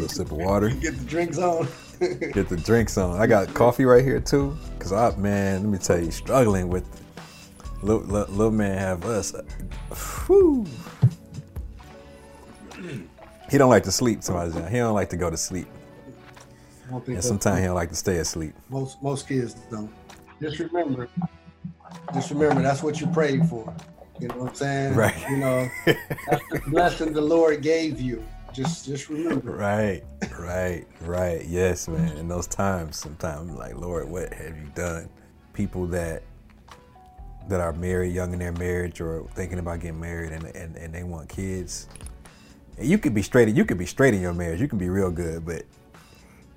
little sip of water. Get the drinks on. Get the drinks on. I got coffee right here too. Cause I man, let me tell you, struggling with little, little, little man have us. Uh, whew. He don't like to sleep, somebody said. He don't like to go to sleep. I don't think And sometimes he don't like to stay asleep. most most kids don't. Just remember, just remember that's what you prayed for. You know what I'm saying? Right. You know, that's the blessing the Lord gave you. Just just remember. Right, right, right. Yes, man. In those times, sometimes I'm like, Lord, what have you done? People that that are married, young in their marriage, or thinking about getting married, and and, and they want kids. And you could be straight. You could be straight in your marriage. You can be real good, but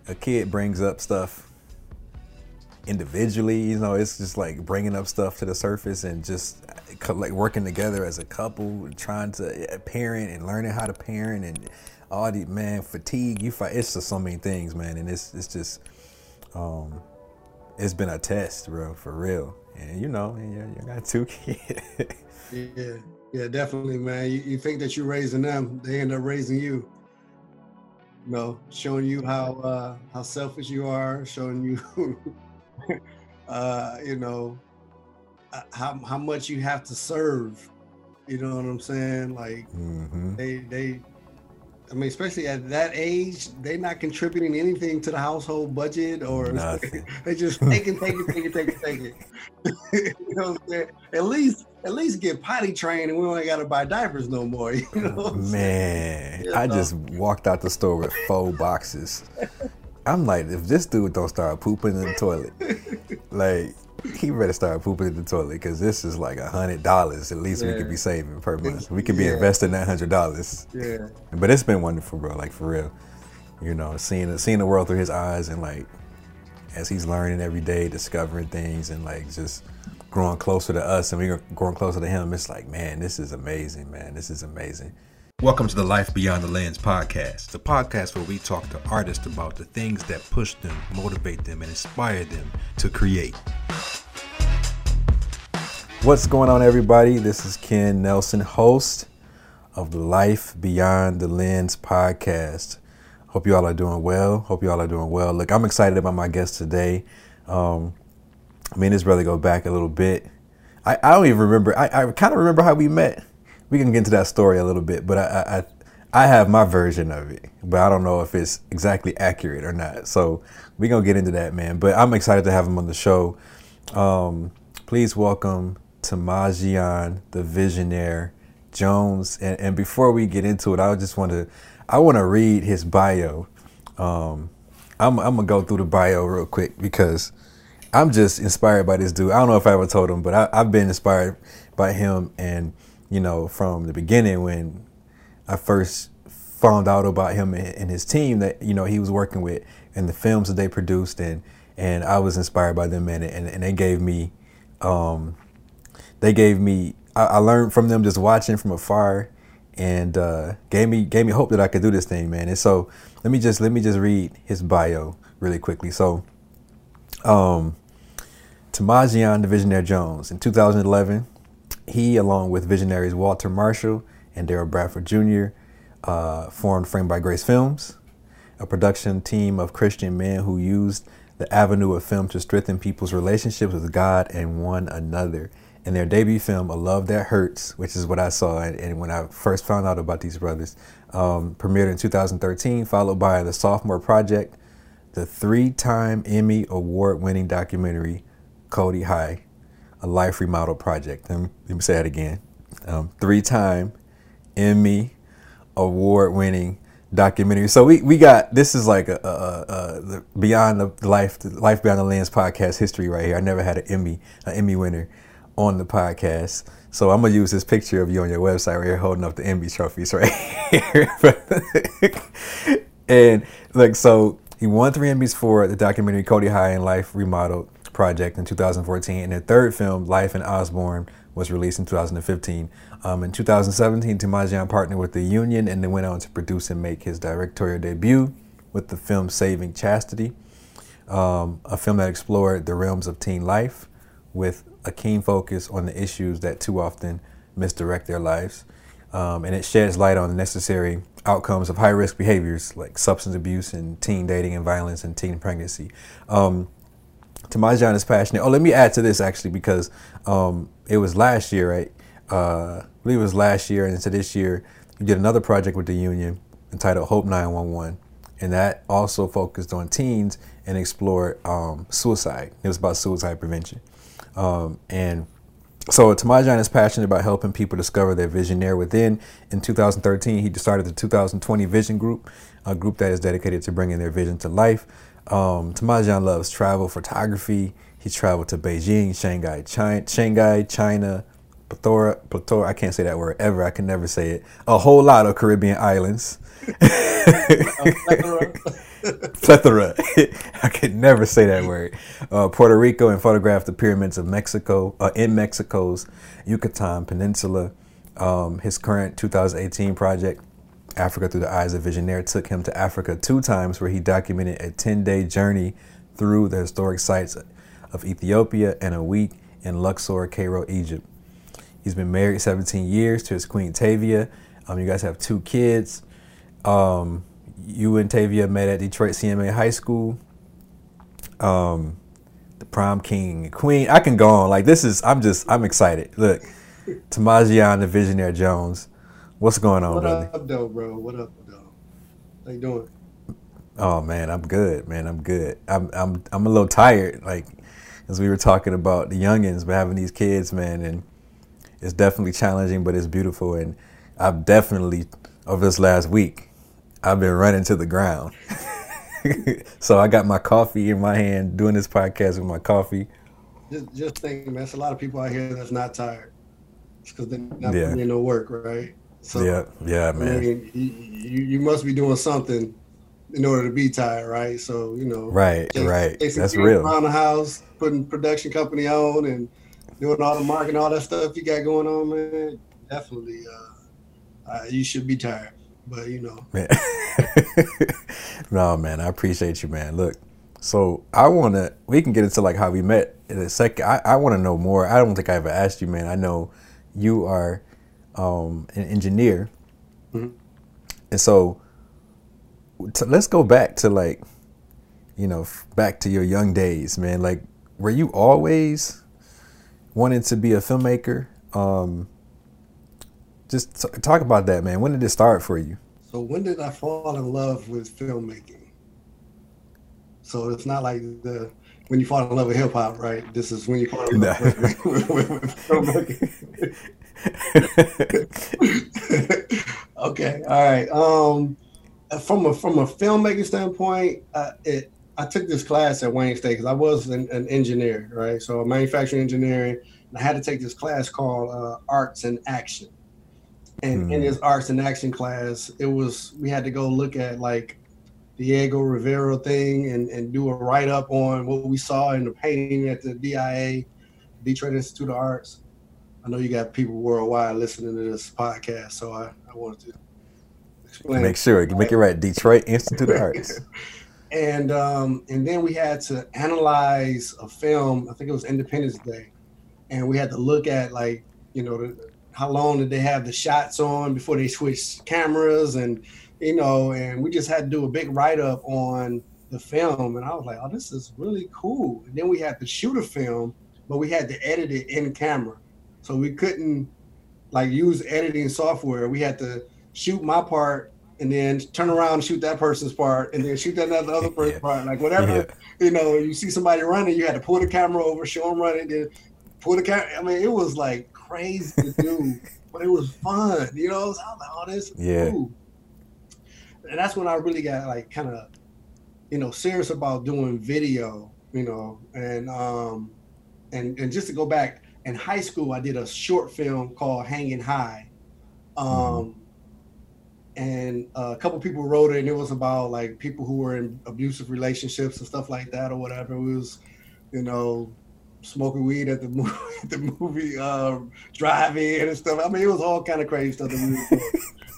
a kid brings up stuff individually. You know, it's just like bringing up stuff to the surface and just like working together as a couple, trying to uh, parent and learning how to parent and all the man fatigue. You fight. It's just so many things, man, and it's it's just um, it's been a test, bro, for real. And you know, you, you got two kids. Yeah, yeah, definitely, man. You, you think that you're raising them, they end up raising you. You know, showing you how uh, how selfish you are, showing you, uh, you know, uh, how how much you have to serve. You know what I'm saying? Like hmm they they, I mean, especially at that age, they're not contributing anything to the household budget, or they just taking, taking, taking, taking, taking. you know what I'm saying? At least, at least get potty trained, and we ain't got to buy diapers no more. You know? Man, Yeah, I just walked out the store with four boxes. I'm like, if this dude don't start pooping in the toilet, like he better start pooping in the toilet because this is like a hundred dollars at least we could be saving per month. We could be Yeah. investing that hundred dollars. Yeah, But it's been wonderful, bro. Like for real, you know, seeing seeing the world through his eyes and like as he's learning every day, discovering things and like just growing closer to us and we're growing closer to him. It's like, man, this is amazing, man. This is amazing. Welcome to the Life Beyond the Lens podcast, the podcast where we talk to artists about the things that push them, motivate them, and inspire them to create. What's going on, everybody? This is Ken Nelson, host of the Life Beyond the Lens podcast. Hope you all are doing well. Hope you all are doing well. Look, I'm excited about my guest today. Um, me and his brother go back a little bit. I, I don't even remember. I, I kind of remember how we met. We can get into that story a little bit, but I, I I have my version of it, but I don't know if it's exactly accurate or not. So we're gonna get into that, man. But I'm excited to have him on the show. Um, please welcome Tamajian, the Visionaire Jones. And, and before we get into it, I just want to I want to read his bio. Um, I'm, I'm gonna go through the bio real quick because I'm just inspired by this dude. I don't know if I ever told him, but I, I've been inspired by him, and you know, from the beginning when I first found out about him and, his team that you know he was working with and the films that they produced, and and I was inspired by them, and and, and they gave me, um, they gave me. I, I learned from them just watching from afar, and uh, gave me gave me hope that I could do this thing, man. And so let me just let me just read his bio really quickly. So. Um, Tamajian the Visionaire Jones. In 2011, he, along with visionaries Walter Marshall and Daryl Bradford Jr., uh, formed Framed by Grace Films, a production team of Christian men who used the avenue of film to strengthen people's relationships with God and one another. In their debut film, A Love That Hurts, which is what I saw, and, and when I first found out about these brothers, um, premiered in 2013, followed by The Sophomore Project, the three-time Emmy award-winning documentary Cody High, a life remodel project. Let me, let me say that again. Um, three-time Emmy award-winning documentary. So we, we got this is like a, a, a, the beyond the life the life beyond the lens podcast history right here. I never had an Emmy an Emmy winner on the podcast. So I'm gonna use this picture of you on your website right here holding up the Emmy trophies right here. and like so he won three Emmys for the documentary Cody High and Life Remodeled project in 2014, and their third film, Life in Osborn, was released in 2015. Um, in 2017, Tamajian partnered with the Union and then went on to produce and make his directorial debut with the film Saving Chastity, um, a film that explored the realms of teen life with a keen focus on the issues that too often misdirect their lives. um, and it sheds light on the necessary outcomes of high risk behaviors like substance abuse and teen dating and violence and teen pregnancy. Um, Tamajian is passionate. Oh, let me add to this actually because um, it was last year, right? Uh, I believe it was last year, and into this year, you did another project with the union entitled Hope 911, and that also focused on teens and explored um, suicide. It was about suicide prevention, um, and so Tamajian is passionate about helping people discover their visionaire within. In 2013, he started the 2020 Vision Group, a group that is dedicated to bringing their vision to life. Um, loves travel, photography. He traveled to Beijing, Shanghai, China, Shanghai, China, plethora, plethora. I can't say that word ever. I can never say it. A whole lot of Caribbean islands. plethora. I could never say that word. Uh, Puerto Rico and photographed the pyramids of Mexico uh, in Mexico's Yucatan Peninsula. Um, his current 2018 project, Africa Through the Eyes of Visionaire, took him to Africa two times, where he documented a 10-day journey through the historic sites of Ethiopia and a week in Luxor, Cairo, Egypt. He's been married 17 years to his queen Tavia. Um, you guys have two kids. Um, you and Tavia met at Detroit CMA High School. Um, the prom king and queen. I can go on. Like this is. I'm just. I'm excited. Look, Tamajian the Visionaire Jones. What's going on, what brother? What up, though, bro? What up, though? How you doing? Oh man, I'm good, man. I'm good. I'm I'm I'm a little tired. Like as we were talking about the youngins, but having these kids, man, and it's definitely challenging, but it's beautiful. And I've definitely over this last week, I've been running to the ground. so I got my coffee in my hand, doing this podcast with my coffee. Just, just think, man. It's a lot of people out here that's not tired. It's because they're not Yeah. putting in no work, right? So yeah, yeah, man. I mean, you, you, you must be doing something in order to be tired, right? So you know, Right, just right. That's real. Around the house, putting production company on, and doing all the marketing, all that stuff you got going on, man. Definitely, uh, uh, you should be tired. But you know, Man. no, man, I appreciate you, man. Look, so I want to, we can get into like how we met in a second. I, I want to know more. I don't think I ever asked you, man. I know you are um, an engineer. Mhm. And so t- let's go back to like, you know, f- back to your young days, man. Like, were you always wanting to be a filmmaker? Um, just t- talk about that, man. When did it start for you? so when did I fall in love with filmmaking? So it's not like the when you fall in love with hip hop, right? This is when you fall in love Nah. with, with, with, with filmmaking. okay, all right. Um, from a from a filmmaking standpoint, uh, it I took this class at Wayne State because I was an, an engineer, right? So manufacturing engineering, and I had to take this class called uh, Arts and Action. And in Hmm. this Arts and Action class, it was we had to go look at like Diego Rivera thing and, and do a write up on what we saw in the painting at the DIA, Detroit Institute of Arts. I know you got people worldwide listening to this podcast, so I, I wanted to explain. Make sure you make it right. Detroit Institute of Arts. and um, and then we had to analyze a film. I think it was Independence Day, and we had to look at like you know the, how long did they have the shots on before they switched cameras, and you know, and we just had to do a big write up on the film. And I was like, oh, this is really cool. And then we had to shoot a film, but we had to edit it in camera, so we couldn't like use editing software. We had to shoot my part and then turn around and shoot that person's part and then shoot that other other person's Yeah. part. Like whatever, Yeah. you know, you see somebody running, you had to pull the camera over, show them running, then pull the camera. I mean, it was like crazy to do, but it was fun. You know, I was like, oh, this is Yeah. cool. And that's when I really got like kind of, you know, serious about doing video. You know, and um, and and just to go back in high school, I did a short film called Hanging High. Um, and uh, a couple people wrote it, and it was about like people who were in abusive relationships and stuff like that, or whatever. It was, you know, smoking weed at the movie, the movie uh, drive-in and stuff. I mean, it was all kind of crazy stuff. That we were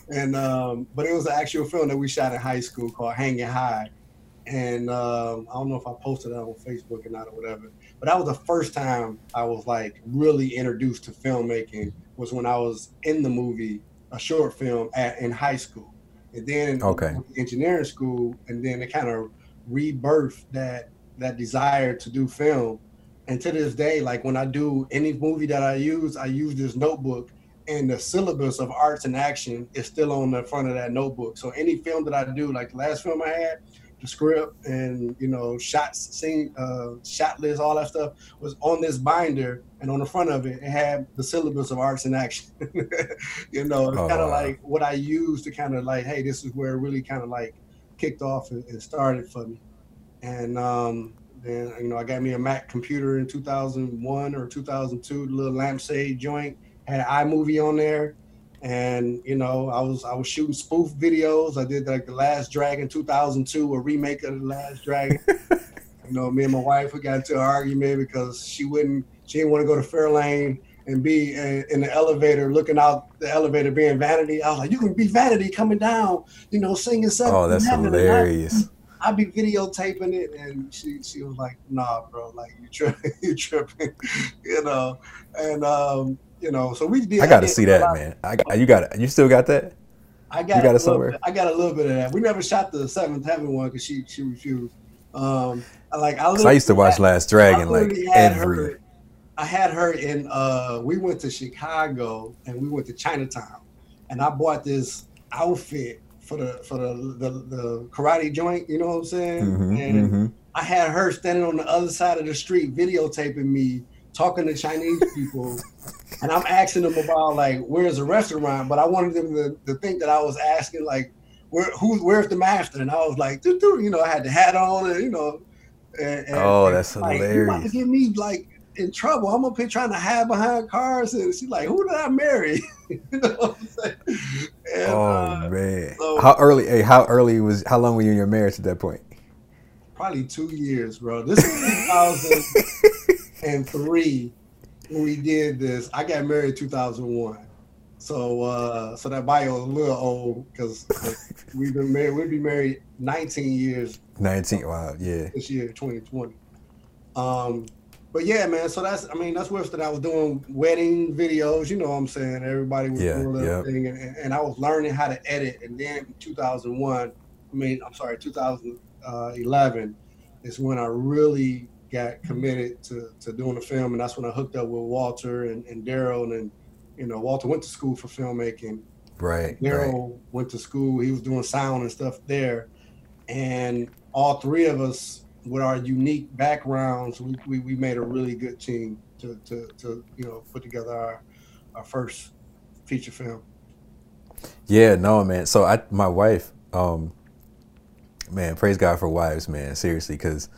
and um, but it was an actual film that we shot in high school called Hanging High. And um, I don't know if I posted that on Facebook or not or whatever. But that was the first time I was like really introduced to filmmaking was when I was in the movie a short film at in high school, and then okay engineering school, and then it kind of rebirthed that that desire to do film. And to this day, like when I do any movie that I use, I use this notebook and the syllabus of arts and action is still on the front of that notebook. So any film that I do, like the last film I had, the script and you know shots, scene, uh, shot list, all that stuff was on this binder, and on the front of it, it had the syllabus of arts and action. you know, it's oh, kind of wow. like what I used to kind of like, hey, this is where it really kind of like kicked off and, and started for me. And um, then you know, I got me a Mac computer in 2001 or 2002, the little lampshade joint had iMovie on there, and you know I was I was shooting spoof videos. I did like the Last Dragon 2002, a remake of the Last Dragon. you know, me and my wife we got into an argument because she wouldn't she didn't want to go to Fairlane and be in, in, the elevator looking out the elevator being vanity. I was like, you can be vanity coming down, you know, singing something. Oh, that's hilarious. I'd be videotaping it, and she she was like, "Nah, bro, like you tripping, you tripping," you know. And um, you know, so we did. I got to see that, man. I got you. Got it. You still got that? I got. You got it somewhere. Bit, I got a little bit of that. We never shot the Seventh Heaven one because she she refused. Um, like I, I used to watch had, Last Dragon like every. Her, I had her in. uh We went to Chicago and we went to Chinatown, and I bought this outfit for the for the the, the karate joint. You know what I'm saying? Mm-hmm, and mm-hmm. I had her standing on the other side of the street videotaping me talking to Chinese people, and I'm asking them about like where's the restaurant, but I wanted them to, to think that I was asking like where who where's the master, and I was like, you know, I had the hat on, and you know, and, and oh, that's like, hilarious. You about to get me like in trouble. I'm up here trying to hide behind cars, and she's like, "Who did I marry?" you know what I'm saying? And, oh uh, man, so, how early? Hey, how early was? How long were you in your marriage at that point? Probably two years, bro. This is 2000 and three when we did this. I got married 2001. So uh, so that bio is a little old because we've been married. We'll be married 19 years. 19. Wow. Yeah. This year, 2020. Um, but yeah, man. So that's I mean that's where that I was doing wedding videos. You know what I'm saying? Everybody was yeah, doing their thing, and, and, I was learning how to edit. And then 2001. I mean, I'm sorry, 2011 is when I really got committed to, to doing the film, and that's when I hooked up with Walter and, and Daryl, and then you know Walter went to school for filmmaking. Right. Daryl right. went to school. He was doing sound and stuff there, and all three of us with our unique backgrounds, we, we, we made a really good team to, to, to you know put together our our first feature film. Yeah, no, man. So I, my wife, um, man, praise God for wives, man. Seriously, because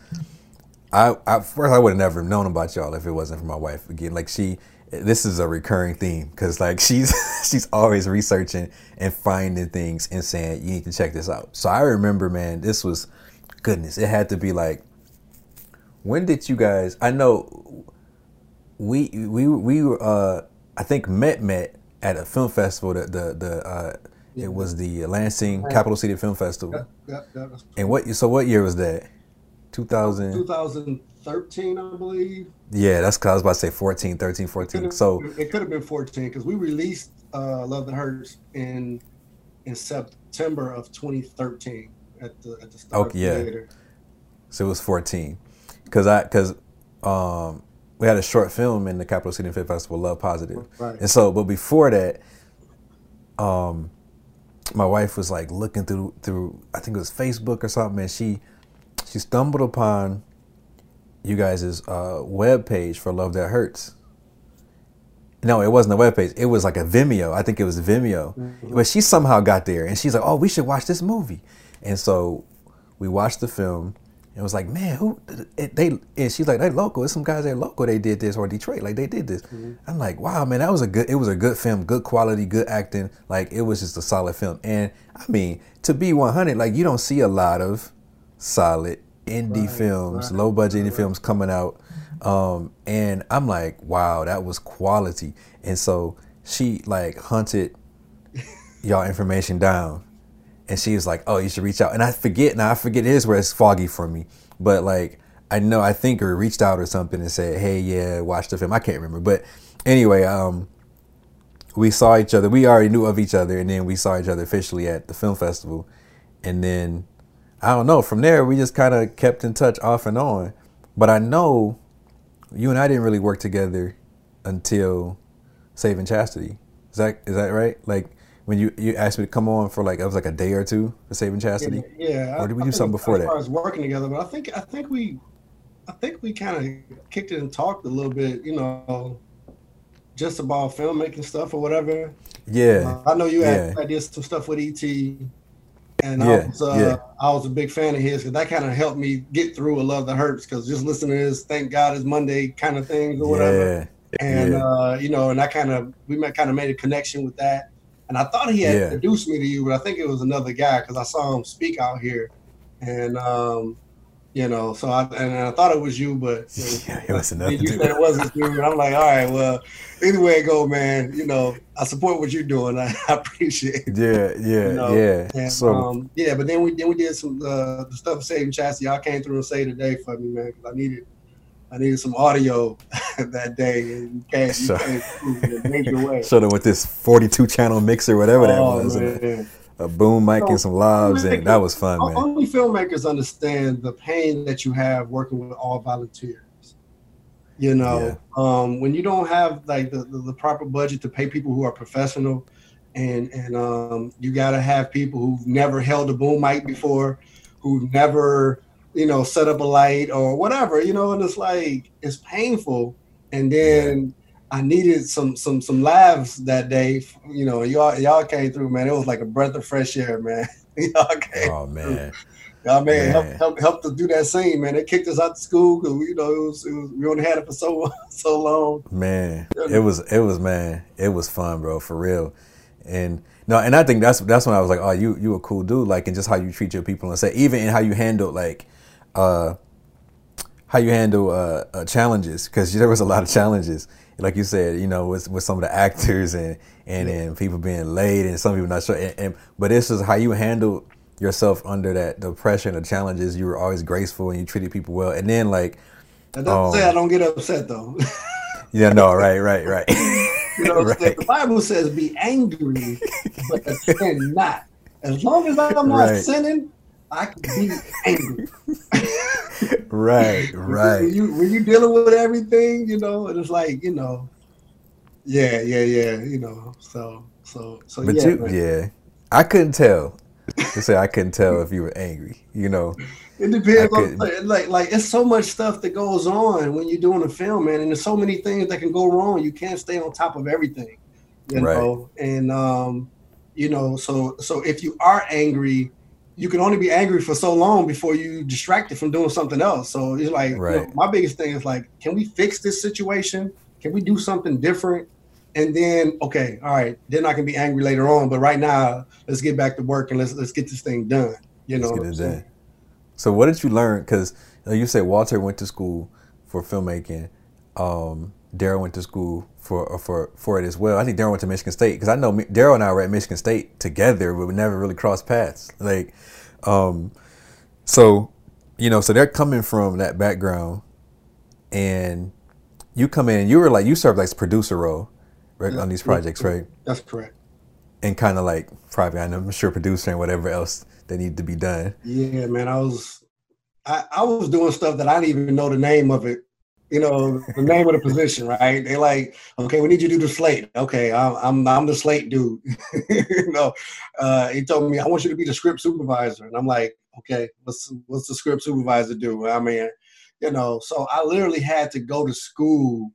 I, I first I would have never known about y'all if it wasn't for my wife. Again, like she, this is a recurring theme because like she's she's always researching and finding things and saying you need to check this out. So I remember, man, this was goodness. It had to be like, when did you guys? I know we we we were uh, I think met met at a film festival. The the the uh, it was the Lansing Capital City Film Festival. Yeah, yeah, yeah. And what so what year was that? 2000 2013 i believe. Yeah that's cause i was about to say 14 13 14 it so it could have been 14 because we released uh love that hurts in in september of 2013 at the at the start okay, yeah. theater. so it was 14 because i because um we had a short film in the capital city film festival love positive. Right. and so but before that um my wife was like looking through through i think it was facebook or something and she she stumbled upon you guys' uh, web page for Love That Hurts. No, it wasn't a web page. It was like a Vimeo. I think it was Vimeo. Mm-hmm. But she somehow got there and she's like, "Oh, we should watch this movie." And so we watched the film and was like, "Man, who they?" And she's like, "They're local. It's some guys that are local. They did this or Detroit. Like they did this." Mm-hmm. I'm like, "Wow, man, that was a good. It was a good film. Good quality. Good acting. Like it was just a solid film." And I mean, to be 100, like you don't see a lot of solid indie right, films, right, low budget indie films coming out. Um, and I'm like, wow, that was quality. And so she like hunted y'all information down. And she was like, oh, you should reach out. And I forget now, I forget it is where it's foggy for me. But like, I know, I think her reached out or something and said, hey, yeah, watch the film. I can't remember. But anyway, um, we saw each other. We already knew of each other, and then we saw each other officially at the film festival, and then I don't know. From there, we just kind of kept in touch off and on. But I know you and I didn't really work together until Saving Chastity. Is that is that right? Like when you you asked me to come on for like it was like a day or two for Saving Chastity. Yeah, yeah. Or did we I do think something before that? far as working together, but I think I think we, I think we kind of kicked it and talked a little bit. You know, just about filmmaking stuff or whatever. Yeah, Uh, I know you had Yeah. I did some stuff with ET, and Yeah, I was uh, yeah. I was a big fan of his because that kind of helped me get through a lot of the hurts because just listening to his "Thank God It's Monday" kind of things or whatever, yeah, and uh, you know, and I kind of we kind of made a connection with that, and I thought he had introduced me to you, but I think it was another guy because I saw him speak out here, and um, you know, so I and I thought it was you, but Yeah, it was another you said it wasn't you, and I'm like, all right, well, either way it go, man. You know, I support what you're doing. I, I appreciate it. yeah, yeah, You know, yeah. And, So um, yeah, but then we then we did some uh, the stuff saving Chastity. Y'all came through and saved the day for me, man, because I needed I needed some audio that day, and you came, you So- came through in a major way. showed them with this 42 channel mixer, whatever that Oh, was, man. A boom mic and some lavs, and that was fun, man. Only filmmakers understand the pain that you have working with all volunteers. You know, um, when you don't have like the, the, the proper budget to pay people who are professional, and and um, you got to have people who've never held a boom mic before, who've never you know set up a light or whatever. You know, and it's like it's painful. And then I needed some some some laughs that day. You know, y'all y'all came through, man. It was like a breath of fresh air, man. y'all came. Oh man, Y'all man, help, Man. help help us do that scene, man. They kicked us out of school because you know it was, it was we only had it for so so long. man, it was it was man, it was fun, bro, for real. And no, and I think that's that's when I was like, oh, you you a cool dude, like, and just how you treat your people and say, even in how you handle like, uh, how you handle uh, uh challenges, because there was a lot of challenges, like you said, you know, with with some of the actors and and and people being late and some people not sure, and, and but this is how you handle yourself under that the pressure and the challenges. You were always graceful and you treated people well, and then like, That doesn't Oh. Um, say I don't get upset though. yeah, no, right, right, right. you know, what I'm saying? Right. the Bible says be angry, but sin not. As long as I'm not Right. sinning, I can be angry. right, right. When you when you dealing with everything, you know, and it's like you know, yeah, yeah, yeah, you know. So so so But yeah, you, man. yeah, I couldn't tell. To say I couldn't tell if you were angry. You know, It depends on couldn't- like like it's so much stuff that goes on when you're doing a film, man, and there's so many things that can go wrong. You can't stay on top of everything, you Right. know. And um, you know, so so if you are angry, you can only be angry for so long before you distracted from doing something else. So it's like you know, my biggest thing is like, can we fix this situation? Can we do something different? And then okay, all right, then I can be angry later on. But right now, let's get back to work and let's let's get this thing done. You know, let's what get I'm it done. So, what did you learn? Because you say Walter went to school for filmmaking. Um, Daryl went to school for for for it as well. I think Daryl went to Michigan State because I know Daryl and I were at Michigan State together, but we never really crossed paths. Like, um, so you know, so they're coming from that background, and you come in. You were like you served like producer role, right, on these projects, right? That's correct. and kind of like probably I'm sure producer and whatever else that need to be done. Yeah, man, I was I, I was doing stuff that I didn't even know the name of it. You know, the name of the position, right? They like, okay, we need you to do the slate. Okay, I'm I'm, I'm the slate dude. you know, uh, he told me I want you to be the script supervisor, and I'm like, okay, what's what's the script supervisor do? I mean, you know, so I literally had to go to school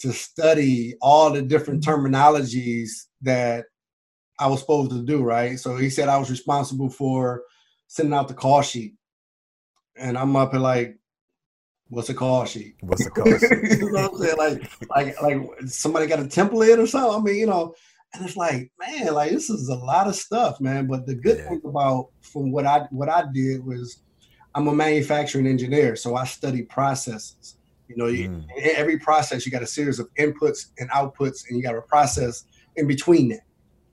to study all the different terminologies that I was supposed to do, right? So he said I was responsible for sending out the call sheet. And I'm up at like, what's a call sheet? What's the cost? you know what I'm saying? Like, like, like somebody got a template or something. I mean, you know, and it's like, man, like this is a lot of stuff, man. But the good Yeah. thing about from what I what I did was I'm a manufacturing engineer, so I study processes. You know, you, Mm. every process you got a series of inputs and outputs, and you got a process in between that,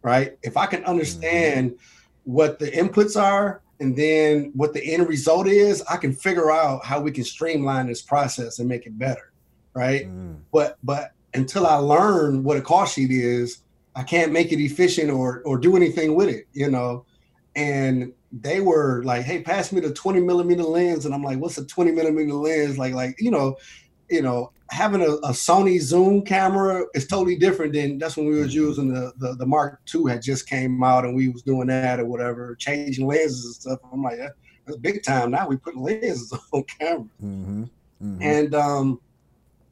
right? If I can understand what the inputs are and then what the end result is, I can figure out how we can streamline this process and make it better, right? Mm. But but until I learn what a call sheet is, I can't make it efficient or or do anything with it, you know. And they were like, "Hey, pass me the 20 millimeter lens," and I'm like, "What's a 20 millimeter lens?" Like, like you know, you know, having a, a, Sony Zoom camera is totally different than that's when we was using the, the, the Mark II had just came out and we was doing that or whatever, changing lenses and stuff. I'm like, that's big time. Now we put lenses on camera. Mm-hmm. Mm-hmm. And um,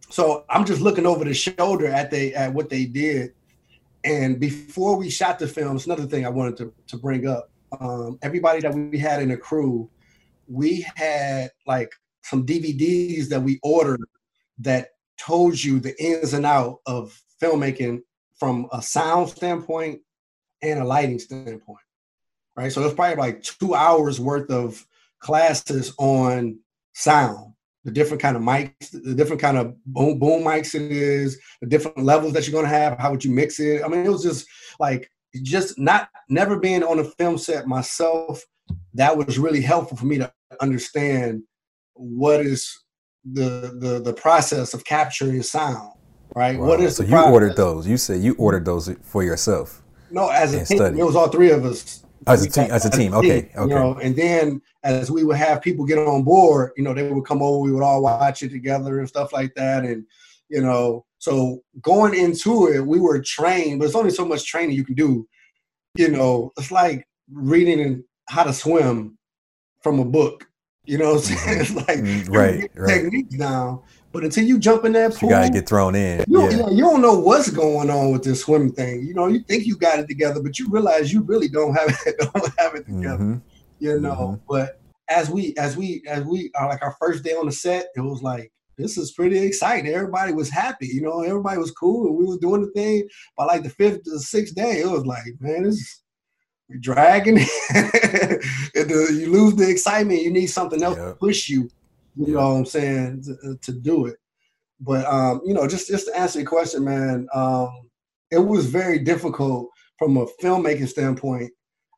so I'm just looking over the shoulder at they at what they did. And before we shot the film, it's another thing I wanted to, to bring up. Um, everybody that we had in the crew, we had like some DVDs that we ordered that told you the ins and out of filmmaking from a sound standpoint and a lighting standpoint. Right. So it's probably like two hours worth of classes on sound, the different kind of mics, the different kind of boom boom mics it is, the different levels that you're gonna have, how would you mix it? I mean, it was just like just not never being on a film set myself, that was really helpful for me to understand what is the the the process of capturing sound, right? Wow. What is so you process? ordered those? You said you ordered those for yourself? No, as a team, study. it was all three of us. As a team, as a team, okay, team, okay. You know, and then as we would have people get on board, you know, they would come over, we would all watch it together and stuff like that, and you know, so going into it, we were trained, but it's only so much training you can do. You know, it's like reading how to swim from a book. You know what I'm saying? It's like mm, right, right. techniques down. But until you jump in that pool, you gotta get thrown in. You, yeah. you, know, you don't know what's going on with this swimming thing. You know, you think you got it together, but you realize you really don't have it, don't have it together. Mm-hmm. You know, mm-hmm. but as we as we as we are uh, like our first day on the set, it was like this is pretty exciting. Everybody was happy, you know, everybody was cool and we was doing the thing. By like the fifth to the sixth day, it was like, man, this you're dragging. you lose the excitement. You need something else to push you. You know what I'm saying to, uh, to, do it. But um, you know, just just to answer your question, man, um, it was very difficult from a filmmaking standpoint.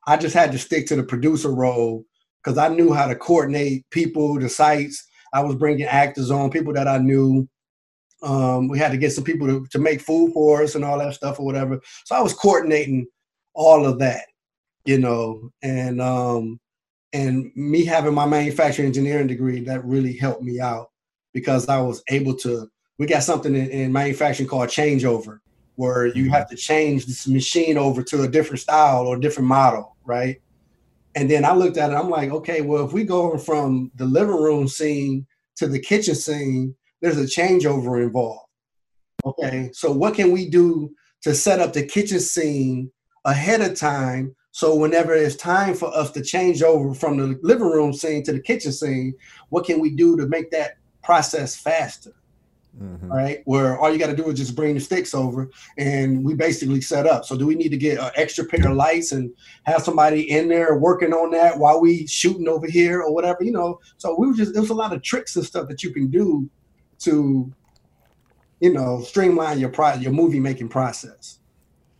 I just had to stick to the producer role because I knew how to coordinate people, the sites. I was bringing actors on, people that I knew. Um, we had to get some people to, to make food for us and all that stuff or whatever. So I was coordinating all of that you know, and um, and me having my manufacturing engineering degree that really helped me out because I was able to. We got something in, in manufacturing called changeover, where you mm-hmm. have to change this machine over to a different style or a different model, right? And then I looked at it, I'm like, okay, well, if we go from the living room scene to the kitchen scene, there's a changeover involved. Okay, so what can we do to set up the kitchen scene ahead of time so whenever it's time for us to change over from the living room scene to the kitchen scene, what can we do to make that process faster? Mm-hmm. Right, where all you got to do is just bring the sticks over, and we basically set up. So, do we need to get an extra pair of lights and have somebody in there working on that while we shooting over here or whatever? You know, so we were just there's a lot of tricks and stuff that you can do to, you know, streamline your pro your movie making process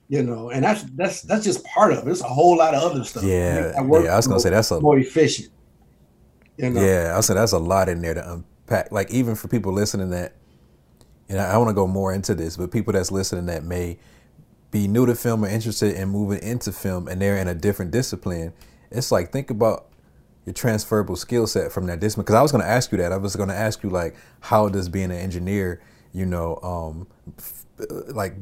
you know, and that's that's that's just part of it. It's a whole lot of other stuff. Yeah, yeah. I was gonna say that's a more efficient. You know? Yeah, I said that's a lot in there to unpack. Like even for people listening that, and I, I want to go more into this, but people that's listening that may be new to film or interested in moving into film, and they're in a different discipline. It's like think about your transferable skill set from that discipline. Because I was going to ask you that. I was going to ask you like, how does being an engineer, you know, um, f- like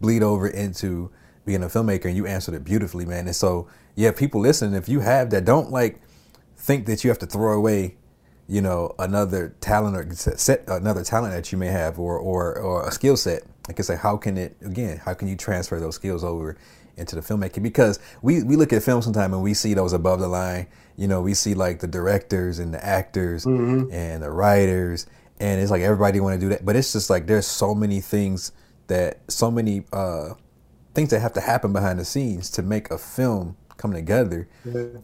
bleed over into being a filmmaker and you answered it beautifully man. And so yeah people listening if you have that don't like think that you have to throw away you know another talent or set another talent that you may have or or, or a skill set. Like I say how can it again how can you transfer those skills over into the filmmaking? Because we we look at film sometimes and we see those above the line. You know we see like the directors and the actors mm-hmm. and the writers and it's like everybody want to do that. But it's just like there's so many things that so many uh, things that have to happen behind the scenes to make a film come together.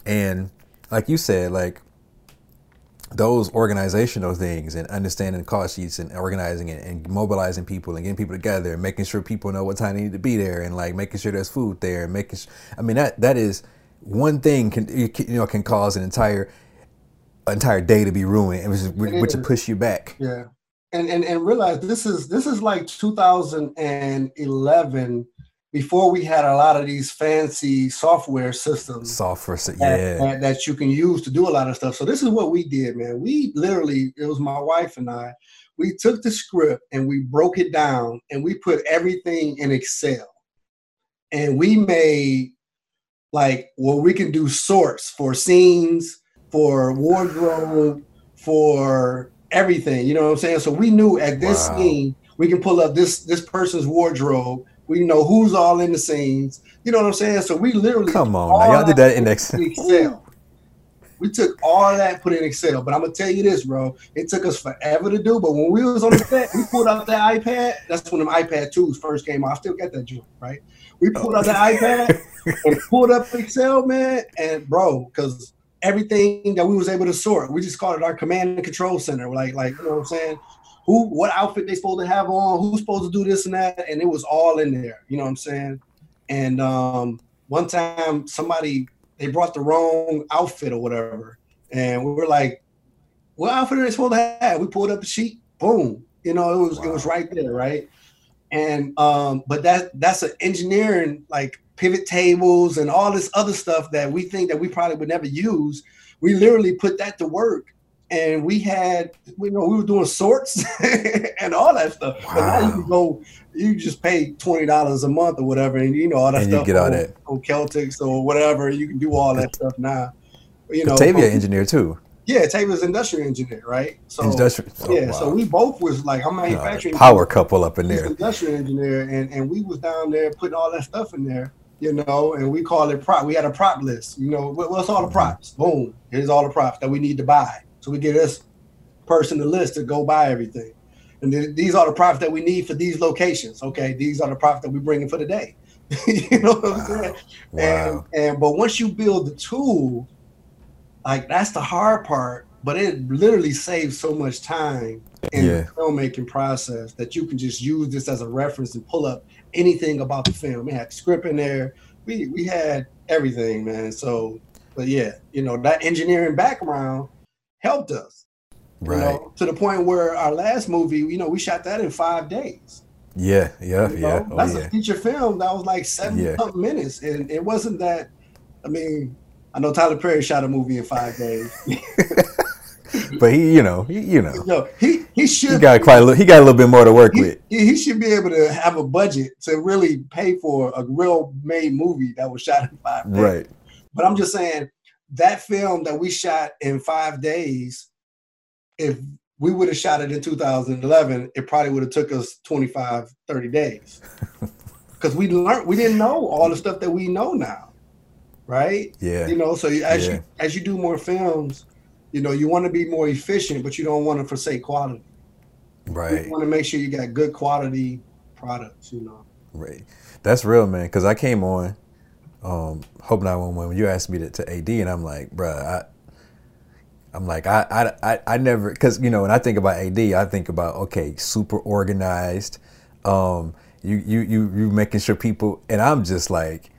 And like you said, like those organizational things and understanding call sheets and organizing it and mobilizing people and getting people together and making sure people know what time they need to be there and like making sure there's food there and making sure, I mean that that is one thing can you know can cause an entire entire day to be ruined which, which will push you back. Yeah and and, and realize this is this is like 2011 before we had a lot of these fancy software systems software that, yeah that, that you can use to do a lot of stuff. So this is what we did, man. We literally, it was my wife and I, we took the script and we broke it down and we put everything in Excel. And we made like well, we can do sorts for scenes, for wardrobe, for everything. You know what I'm saying? So we knew at this Wow. scene we can pull up this this person's wardrobe. We know who's all in the scenes. You know what I'm saying? So we literally come on now y'all did that in Excel Excel. We took all that, put in Excel. But I'm gonna tell you this, bro. It took us forever to do. But when we was on the set, we pulled out that iPad. That's when the iPad 2s first came out. I still got that joint, right? We pulled out the oh. iPad and pulled up Excel, man. And bro, because everything that we was able to sort, we just called it our command and control center. Like, like you know what I'm saying? Who, what outfit they supposed to have on? Who's supposed to do this and that? And it was all in there. You know what I'm saying? And um, one time, somebody they brought the wrong outfit or whatever, and we were like, "What outfit are they supposed to have?" We pulled up the sheet, boom. You know, it was it was right there, right? And um, but that that's an engineering like pivot tables and all this other stuff that we think that we probably would never use. We literally put that to work, and we had you know we were doing sorts and all that stuff. But now you can go, you just pay twenty dollars a month or whatever, and you know all that And you stuff get all on, that. on Celtx or whatever. You can do all that stuff now. You know, Batavia but- engineer too yeah, Taylor's industrial engineer, right? So industrial oh, yeah, wow. so we both was like, I'm manufacturing power couple up in there industrial engineer, and and we was down there putting all that stuff in there, you know, and we call it prop. We had a prop list, you know. What, what's all the Mhm. props? Boom, here's all the props that we need to buy. So we get this person the list to go buy everything, and then these are the props that we need for these locations. Okay, these are the props that we bring in for the day. you know what I'm saying? wow And, and but once you build the tool, like that's the hard part. But it literally saves so much time in Yeah. the filmmaking process that you can just use this as a reference and pull up anything about the film. We had the script in there. We we had everything, man. So, but yeah, you know that engineering background helped us. You right know, to the point where our last movie, you know, we shot that in five days. yeah yeah You yeah oh That's yeah a feature film that was like seven Yeah. minutes, and it wasn't that. I mean, I know Tyler Perry shot a movie in five days. but he you know he, you know Yo, he he should he got quite a little, he got a little bit more to work he, with he he should be able to have a budget to really pay for a real made movie that was shot in five days. right But I'm just saying that film that we shot in five days, if we would have shot it in 2011, it probably would have took us 25, 30 days. Because we learned, we didn't know all the stuff that we know now, right? yeah You know, so as Yeah. you as you do more films, you know, you want to be more efficient, but you don't want to forsake quality. right You want to make sure you got good quality products. You know. Right. That's real, man. Because I came on um, Hope 911 when you asked me to, to AD, and I'm like, bruh, I, I'm like, I, I, I, I never, because, you know, when I think about AD, I think about, okay, super organized. Um, you, you, you, you making sure people, and I'm just like,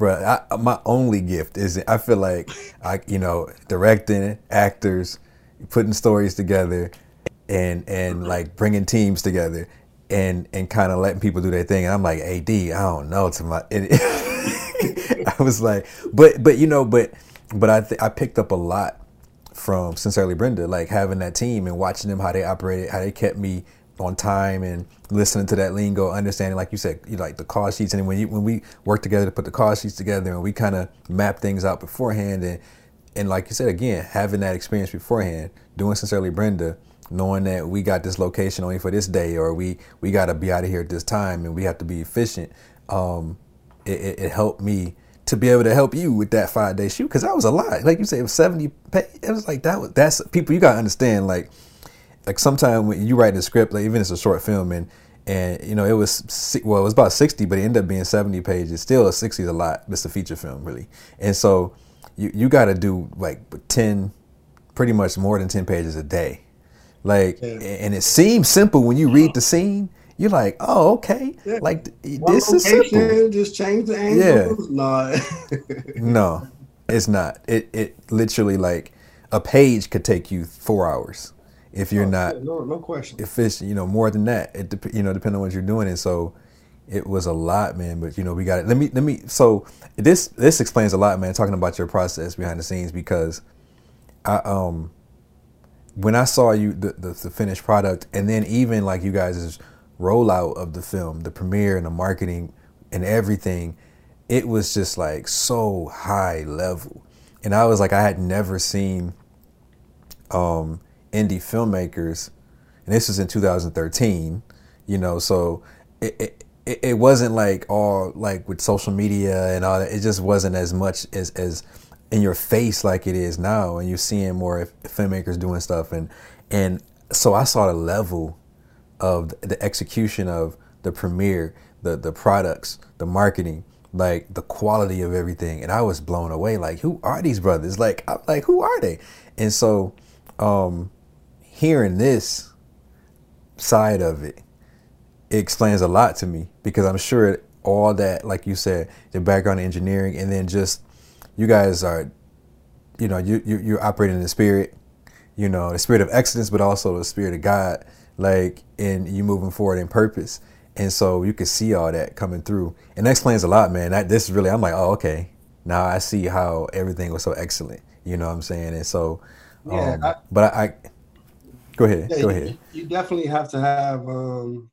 bruh, I, my only gift is I feel like, I, you know, directing, actors, putting stories together, and and like bringing teams together and and kind of letting people do their thing. And i'm like ad i don't know to my i was like but but you know but but i th- i picked up a lot from sincerely brenda like having that team and watching them how they operated how they kept me on time and listening to that lingo understanding like you said you like the call sheets and when you when we work together to put the call sheets together and we kind of map things out beforehand and and like you said again, having that experience beforehand, doing sincerely Brenda, knowing that we got this location only for this day, or we we got to be out of here at this time, and we have to be efficient. Um, it, it, it helped me to be able to help you with that five day shoot because that was a lot. Like you said, it was seventy. It was like that. Was, that's people. You gotta understand. Like like sometimes when you write a script, like even if it's a short film, and and you know it was well, it was about sixty, but it ended up being seventy pages. Still, a sixty is a lot. It's a feature film, really, and so you you got to do like ten, pretty much more than ten pages a day, like, Yeah. and it seems simple when you read the scene. You're like, oh, okay, Yeah. like One this is simple. just change the angles. No. No, it's not. It it literally like a page could take you four hours if you're not no, no question. if it's you know more than that it dep- you know depending on what you're doing and so it was a lot, man. But you know, we got it. Let me let me. So this this explains a lot, man. Talking about your process behind the scenes because I um when I saw you the, the, the finished product, and then even like you guys' rollout of the film, the premiere and the marketing and everything, it was just like so high level. And I was like, I had never seen um, indie filmmakers, and this was in 2013, you know, so it, it, it wasn't like all like with social media and all that. It just wasn't as much as, as in your face like it is now. And you're seeing more filmmakers doing stuff. And, and so I saw the level of the execution of the premiere, the, the products, the marketing, like the quality of everything. And I was blown away. Like, who are these brothers? Like, I'm like, who are they? And so, um, hearing this side of it, it explains a lot to me because I'm sure all that, like you said, the background in engineering, and then just you guys are, you know, you, you you're operating in the spirit, you know, the spirit of excellence, but also the spirit of God, like, and you moving forward in purpose, and so you can see all that coming through, and that explains a lot, man. That this is really, I'm like, oh, okay, now I see how everything was so excellent, you know what I'm saying, and so, yeah, um, I, but I, I, go ahead, yeah, go you, ahead. You definitely have to have. um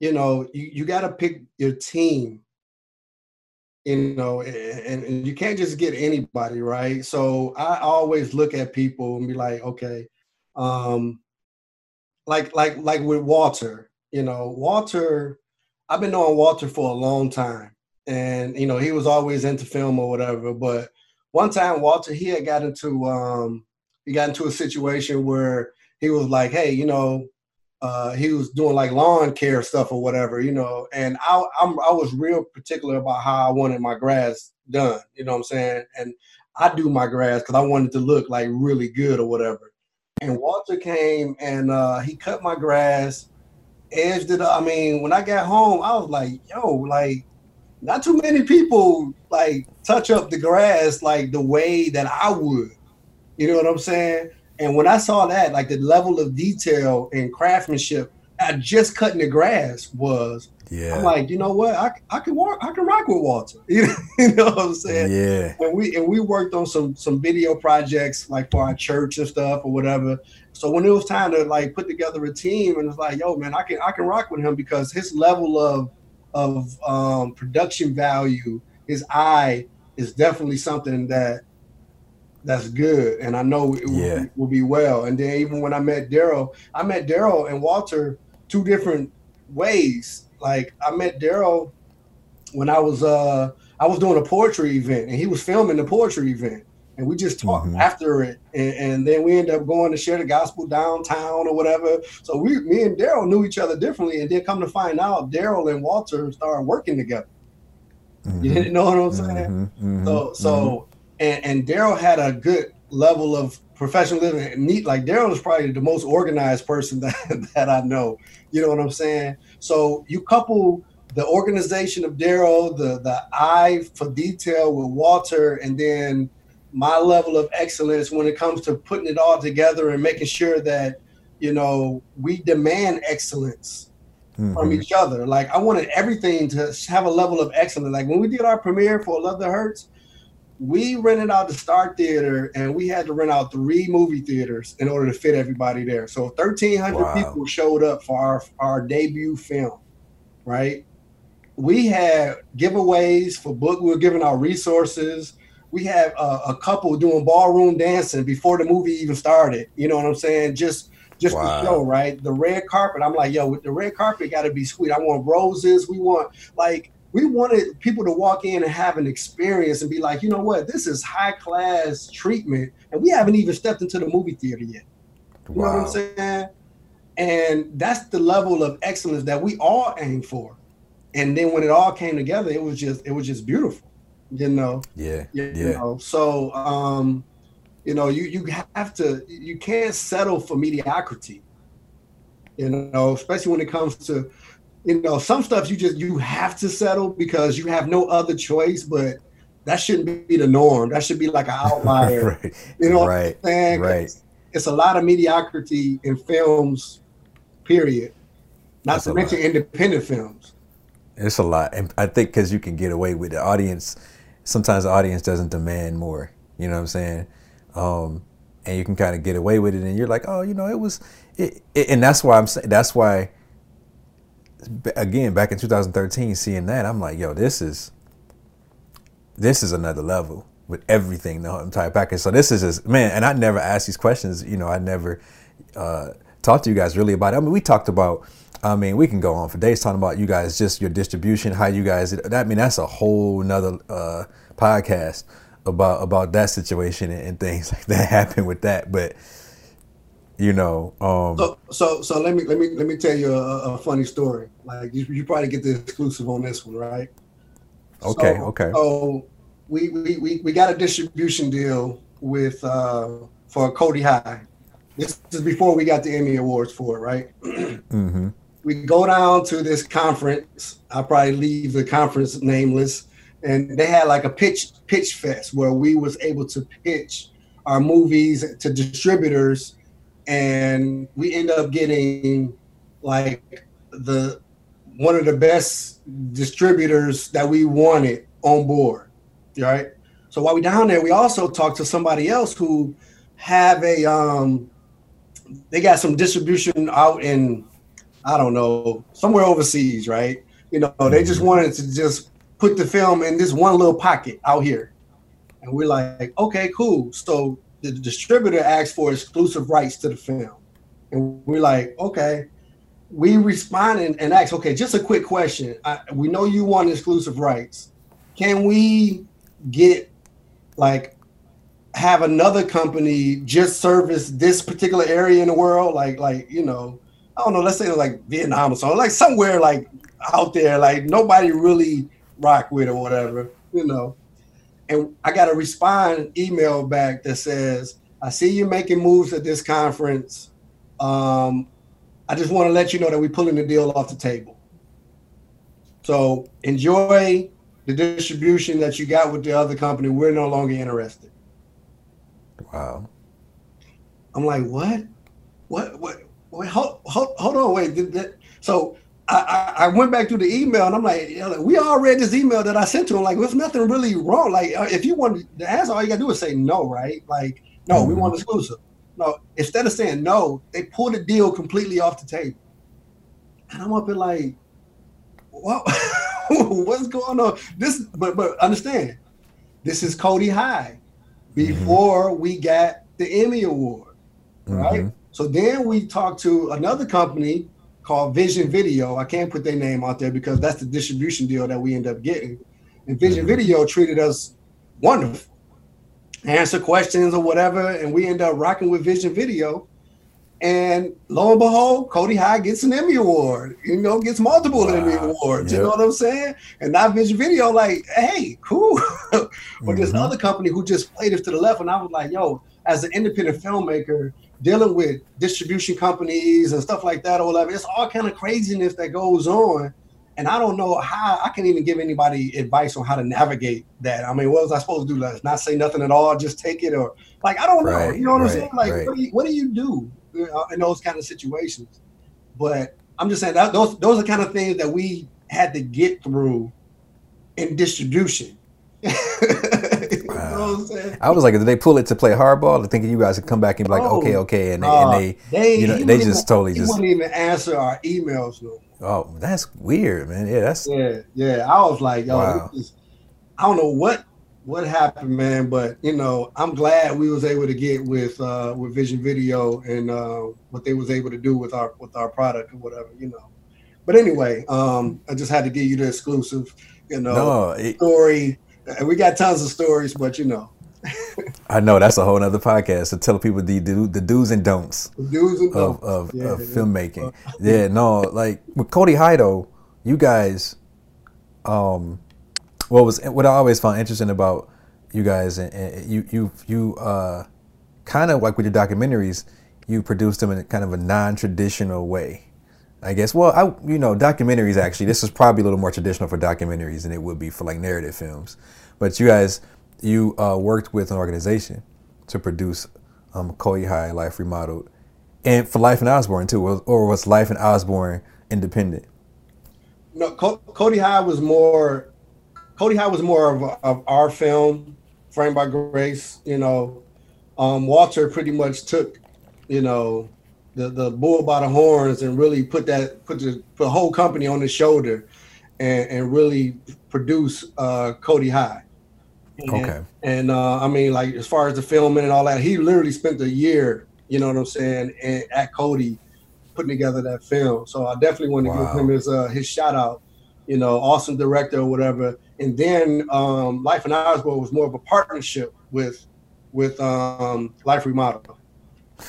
you know, you, you got to pick your team, you know, and, and you can't just get anybody, right? So I always look at people and be like, okay, um, like like like with Walter, you know, Walter, I've been knowing Walter for a long time, and you know, he was always into film or whatever. But one time, Walter, he had got into um, he got into a situation where he was like, hey, you know, uh, he was doing like lawn care stuff or whatever, you know. And I, I'm, I was real particular about how I wanted my grass done. You know what I'm saying? And I do my grass because I wanted to look like really good or whatever. And Walter came and uh, he cut my grass, edged it up. I mean, when I got home, I was like, yo, like, not too many people like touch up the grass like the way that I would. You know what I'm saying? And when I saw that, like the level of detail and craftsmanship at just cutting the grass was, yeah. I'm like, you know what? I, I can walk, I can rock with Walter. You know, what I'm saying? Yeah. And we and we worked on some some video projects like for our church and stuff or whatever. So when it was time to like put together a team, and it's like, yo, man, I can I can rock with him because his level of of um, production value, his eye is definitely something that that's good, and I know it yeah. will, will, be well. And then even when I met Daryl, I met Daryl and Walter two different ways. Like I met Daryl when I was uh I was doing a poetry event, and he was filming the poetry event, and we just talked mm-hmm. after it, and, and, then we ended up going to share the gospel downtown or whatever. So we, me and Daryl knew each other differently, and then come to find out, Daryl and Walter started working together. Mm-hmm. You know what I'm saying? Mm-hmm. So so mm-hmm and, and Daryl had a good level of professionalism and neat. Like Daryl is probably the most organized person that, that I know. You know what I'm saying? So you couple the organization of Daryl, the the eye for detail with Walter, and then my level of excellence when it comes to putting it all together and making sure that you know we demand excellence mm-hmm. from each other. Like I wanted everything to have a level of excellence. Like when we did our premiere for Love That Hurts, we rented out the Star Theater and we had to rent out three movie theaters in order to fit everybody there. So 1,300 wow. people showed up for our, our debut film, right? We had giveaways for book. We were giving out resources. We had a, a couple doing ballroom dancing before the movie even started. You know what I'm saying? Just just wow. to show, right? The red carpet. I'm like, yo, with the red carpet, got to be sweet. I want roses. We want like we wanted people to walk in and have an experience and be like, you know what, this is high class treatment, and we haven't even stepped into the movie theater yet. You wow. know what I'm saying? And that's the level of excellence that we all aim for. And then when it all came together, it was just it was just beautiful. You know. Yeah. You, yeah. Know, so um, you know, you you have to you can't settle for mediocrity. You know, especially when it comes to you know, some stuff you just you have to settle because you have no other choice, but that shouldn't be the norm. That should be like an outlier. right. You know right. what I'm saying? Right. It's a lot of mediocrity in films, period. Not That's to mention lot. independent films. It's a lot, and I think because you can get away with the audience. Sometimes the audience doesn't demand more. You know what I'm saying? Um, and you can kind of get away with it, and you're like, oh, you know, it was, it, it, and that's why I'm saying that's why. Again, back in 2013, seeing that, I'm like, yo, this is, this is another level with everything the entire package. So this is just man, and I never asked these questions. You know, I never uh, talked to you guys really about it. I mean, we talked about. I mean, we can go on for days talking about you guys, just your distribution, how you guys. That I mean, that's a whole nother uh, podcast about about that situation and, and things like that happen with that. But you know, um, so so so let me let me let me tell you a, a funny story. Like you, you probably get the exclusive on this one, right? Okay, so, okay. So we, we we we got a distribution deal with uh for Cody High. This is before we got the Emmy Awards for it, right? mm-hmm. We go down to this conference. I'll probably leave the conference nameless and they had like a pitch pitch fest where we was able to pitch our movies to distributors and we end up getting like the one of the best distributors that we wanted on board right so while we down there we also talked to somebody else who have a um they got some distribution out in i don't know somewhere overseas right you know they just mm-hmm. wanted to just put the film in this one little pocket out here. And we're like, okay, cool. So the distributor asked for exclusive rights to the film. And we're like, okay. We respond and, ask, okay, just a quick question. I, we know you want exclusive rights. Can we get like have another company just service this particular area in the world? Like, like, you know, I don't know, let's say like Vietnam or something, like somewhere like out there, like nobody really rock with or whatever, you know. And I got a respond email back that says, I see you making moves at this conference. Um, I just want to let you know that we're pulling the deal off the table. So enjoy the distribution that you got with the other company. We're no longer interested. Wow. I'm like, what? What? What? Wait, hold, hold, hold on, wait. That, so I, I, went back through the email and I'm like, we all read this email that I sent to him. Like, there's nothing really wrong. Like, uh, if you want the answer, all you gotta do is say no, right? Like, no, mm-hmm. we want exclusive. No, instead of saying no, they pulled the deal completely off the table. And I'm up here like, what? What's going on? This, but but understand, this is Cody High before mm-hmm. we got the Emmy Award, right? Mm-hmm. So then we talked to another company called Vision Video. I can't put their name out there because that's the distribution deal that we end up getting. And Vision mm-hmm. Video treated us wonderful, answer questions or whatever, and we end up rocking with Vision Video. And lo and behold, Cody High gets an Emmy Award, you know, gets multiple wow. Emmy Awards. Yep. You know what I'm saying? And now Vision Video, like, hey, cool. but mm-hmm. this other company who just played it to the left, and I was like, yo, as an independent filmmaker, dealing with distribution companies and stuff like that All that it's all kind of craziness that goes on. And I don't know how I can even give anybody advice on how to navigate that. I mean, what was I supposed to do? Let's not say nothing at all, just take it, or like I don't right, know. You know what right, I'm saying? Like, right. what, do you, what, do you, do uh, in those kind of situations? But I'm just saying that those those are kind of things that we had to get through in distribution. I was like, did they pull it to play hardball? Thinking you guys could come back and be like, oh, okay, okay, and they, uh, and they, they, you know, they just even, totally just wouldn't even answer our emails. No. Oh, that's weird, man. Yeah, that's yeah, yeah. I was like, yo, wow. is, I don't know what what happened, man, but you know, I'm glad we was able to get with uh with Vision Video and uh what they was able to do with our with our product or whatever, you know. But anyway, um, I just had to give you the exclusive, you know, no, it, story. And we got tons of stories, but you know, I know that's a whole other podcast to tell people the the, the do's and don'ts, do's and don'ts. of, of, yeah, of yeah. filmmaking. yeah, no, like with Cody Hido, you guys, um, what was what I always found interesting about you guys, and, and you you you uh, kind of like with your documentaries, you produced them in kind of a non-traditional way. I guess. Well, I you know documentaries actually. This is probably a little more traditional for documentaries than it would be for like narrative films. But you guys you uh, worked with an organization to produce um, Cody High Life Remodeled, and for Life in Osborn too, or was Life in Osborn independent? no, Cody High was more. Cody High was more of, of our film, framed by Grace. You know, um, Walter pretty much took, you know, the the bull by the horns and really put that put the, put the whole company on his shoulder, and and really produce uh, Cody High. And, okay. And uh, I mean, like as far as the filming and all that, he literally spent a year, you know what I'm saying, and, at Cody putting together that film. So I definitely want to wow. give him his uh, his shout out. You know, awesome director or whatever. And then um, Life in Osborn was more of a partnership with with um, Life Remodel.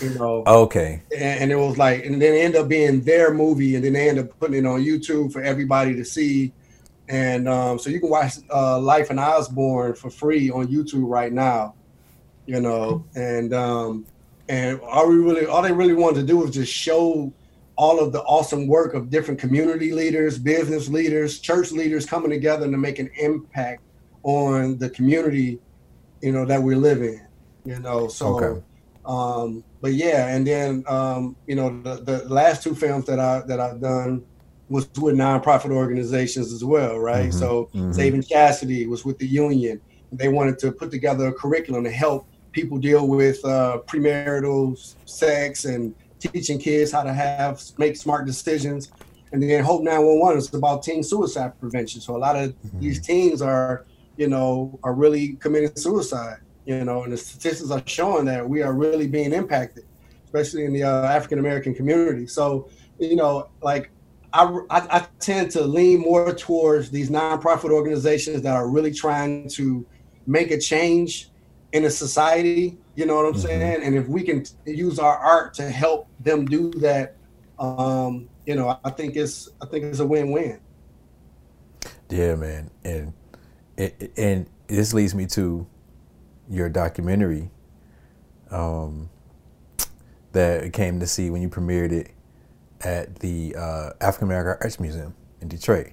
You know. Okay. And, and, it was like, and then it ended up being their movie, and then they ended up putting it on YouTube for everybody to see. And um, so you can watch uh, Life in Osborn for free on YouTube right now. You know, and um, and all we really all they really wanted to do was just show all of the awesome work of different community leaders, business leaders, church leaders coming together to make an impact on the community, you know, that we live in. You know, so okay. Um, but yeah, and then um, you know, the, the last two films that I that I've done was with nonprofit organizations as well, right? Mm-hmm. So mm-hmm. Saving Chastity was with the union. They wanted to put together a curriculum to help people deal with uh, premarital sex and teaching kids how to have make smart decisions. And then Hope 911 is about teen suicide prevention. So a lot of mm-hmm. these teens are, you know, are really committing suicide. You know, and the statistics are showing that we are really being impacted, especially in the uh, African American community. So, you know, like I, I, I tend to lean more towards these nonprofit organizations that are really trying to make a change in a society. You know what I'm mm-hmm. saying? And if we can use our art to help them do that, um, you know, I think it's I think it's a win-win. Yeah, man, and and this leads me to your documentary um, that came to see when you premiered it at the uh, African American Arts Museum in Detroit,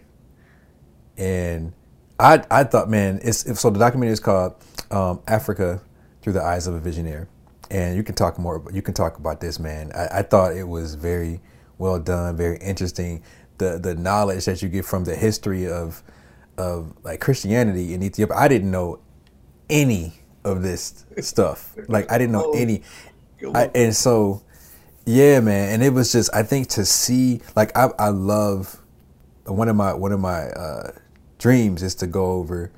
and I I thought, man, it's so the documentary is called um, Africa through the eyes of a visionary, and you can talk more. You can talk about this, man. I, I thought it was very well done, very interesting. The the knowledge that you get from the history of of like Christianity in Ethiopia. I didn't know any of this stuff. Like I didn't know oh, any, I, and so yeah, man. And it was just I think to see like I I love one of my one of my uh, dreams is to go over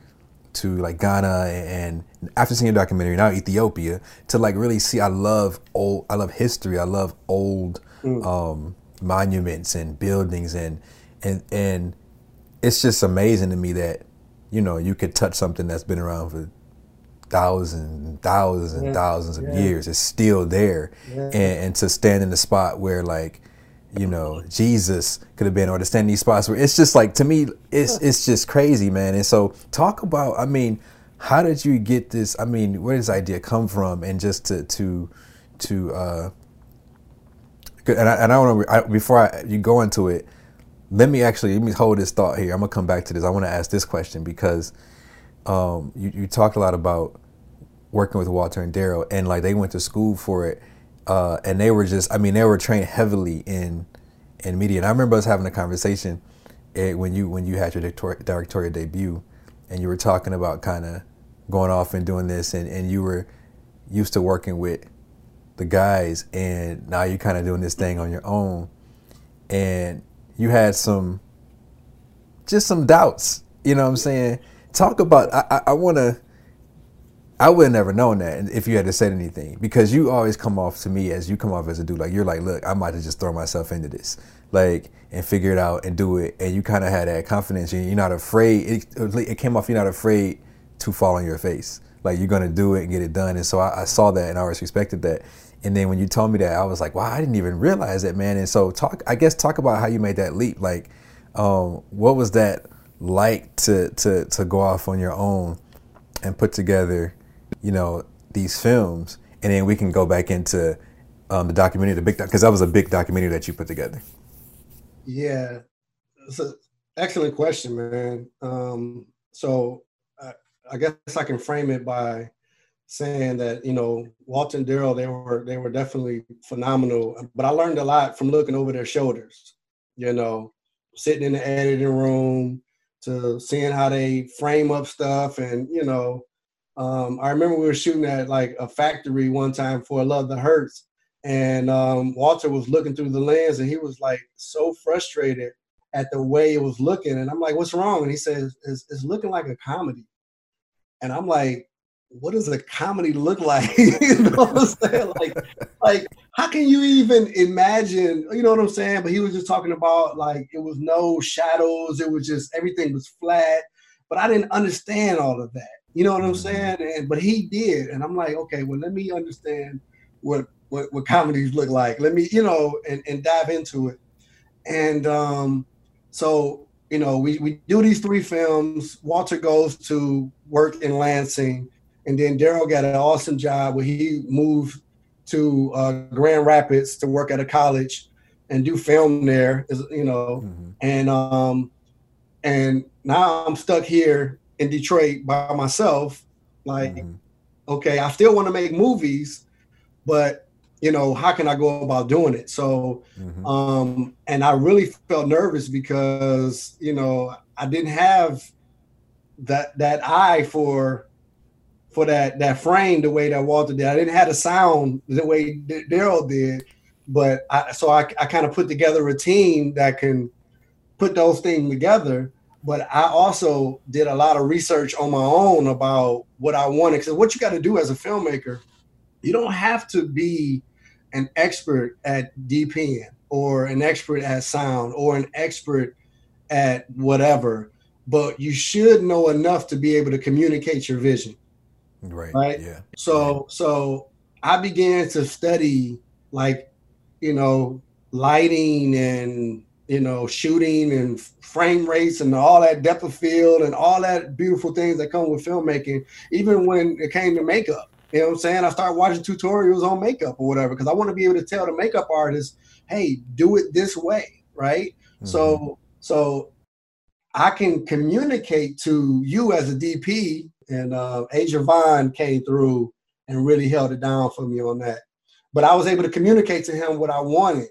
to like Ghana and, after seeing a documentary now Ethiopia to like really see I love old I love history I love old mm. um, monuments and buildings and and and it's just amazing to me that you know you could touch something that's been around for thousands and thousands and yeah. thousands of yeah. years it's still there yeah. and, and to stand in the spot where like you know, Jesus could have been, or to stand in these spots where it's just like to me, it's it's just crazy, man. And so talk about, I mean, how did you get this? I mean, where does this idea come from? And just to to to uh, and I, and I want to before I, you go into it, let me actually let me hold this thought here. I'm gonna come back to this. I want to ask this question because um, you you talked a lot about working with Walter and Daryl, and like they went to school for it uh, and they were just I mean they were trained heavily in in media. And I remember us having a conversation eh, when you when you had your directorial debut, and you were talking about kind of going off and doing this, and, and you were used to working with the guys, and now you're kind of doing this thing on your own, and you had some just some doubts. You know what I'm saying? Talk about I, I, I want to I would have never known that if you had to say anything because you always come off to me as you come off as a dude like you're like look I might have just throw myself into this like and figure it out and do it and you kind of had that confidence you're not afraid it, it came off you're not afraid to fall on your face like you're gonna do it and get it done and so I, I saw that and I always respected that and then when you told me that I was like wow I didn't even realize that man and so talk I guess talk about how you made that leap like um, what was that like to to to go off on your own and put together you know, these films, and then we can go back into um, the documentary, the big because that was a big documentary that you put together. Yeah, it's an excellent question, man. Um, so I, I guess I can frame it by saying that you know Walter and Daryl they were they were definitely phenomenal, but I learned a lot from looking over their shoulders. You know, sitting in the editing room to seeing how they frame up stuff and you know um, i remember we were shooting at like a factory one time for Love That Hurts and um, walter was looking through the lens and he was like so frustrated at the way it was looking and i'm like what's wrong? And he says it's, it's looking like a comedy. And i'm like what does a comedy look like? you know what I'm saying? Like, like how can you even imagine? You know what I'm saying? But he was just talking about like it was no shadows. It was just everything was flat. But I didn't understand all of that. You know what I'm mm-hmm. saying? And but he did, and I'm like, okay, well, let me understand what what, what comedies look like. Let me, you know, and, and dive into it. And um, so you know, we, we do these three films. Walter goes to work in Lansing and then Daryl got an awesome job where he moved to uh, Grand Rapids to work at a college and do film there, you know. Mm-hmm. And um, and now I'm stuck here in Detroit by myself. Like, mm-hmm. okay, I still want to make movies, but you know, how can I go about doing it? So, mm-hmm. um, and I really felt nervous because you know I didn't have that that eye for for that that frame the way that Walter did. I didn't have the sound the way Daryl did, but I, so I, I kind of put together a team that can put those things together. But I also did a lot of research on my own about what I wanted. Because what you got to do as a filmmaker, you don't have to be an expert at DPing or an expert at sound or an expert at whatever, but you should know enough to be able to communicate your vision. Right. Right. Yeah. So so I began to study like, you know, lighting and you know, shooting and frame rates and all that depth of field and all that beautiful things that come with filmmaking, even when it came to makeup. You know what I'm saying? I started watching tutorials on makeup or whatever because I want to be able to tell the makeup artist, hey, do it this way, right? Mm-hmm. So so I can communicate to you as a DP and uh, Adrian Vaughn came through and really held it down for me on that. But I was able to communicate to him what I wanted,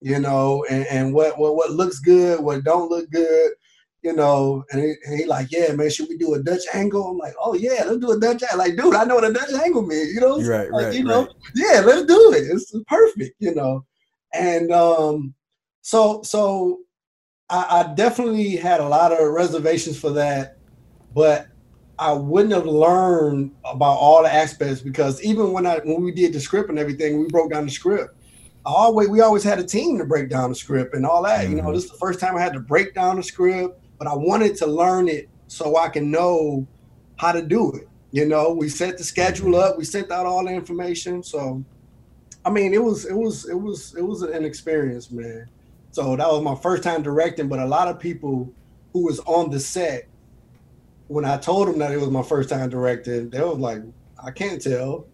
you know, and, and what, what what looks good, what don't look good, you know. And he, and he, like, yeah, man, should we do a Dutch angle? I'm like, oh yeah, let's do a Dutch angle. Like, dude, I know what a Dutch angle means, you know. Right, like, right, you know, right. yeah, let's do it. It's perfect, you know. And um, so so I, I definitely had a lot of reservations for that, but I wouldn't have learned about all the aspects because even when I when we did the script and everything, we broke down the script. I always we always had a team to break down the script and all that. Mm-hmm. You know, mm-hmm. this is the first time I had to break down the script, but I wanted to learn it so I can know how to do it. You know, we set the schedule up, we sent out all the information. So I mean it was it was it was it was an experience, man. So that was my first time directing, but a lot of people who was on the set when I told them that it was my first time directing, they was like, I can't tell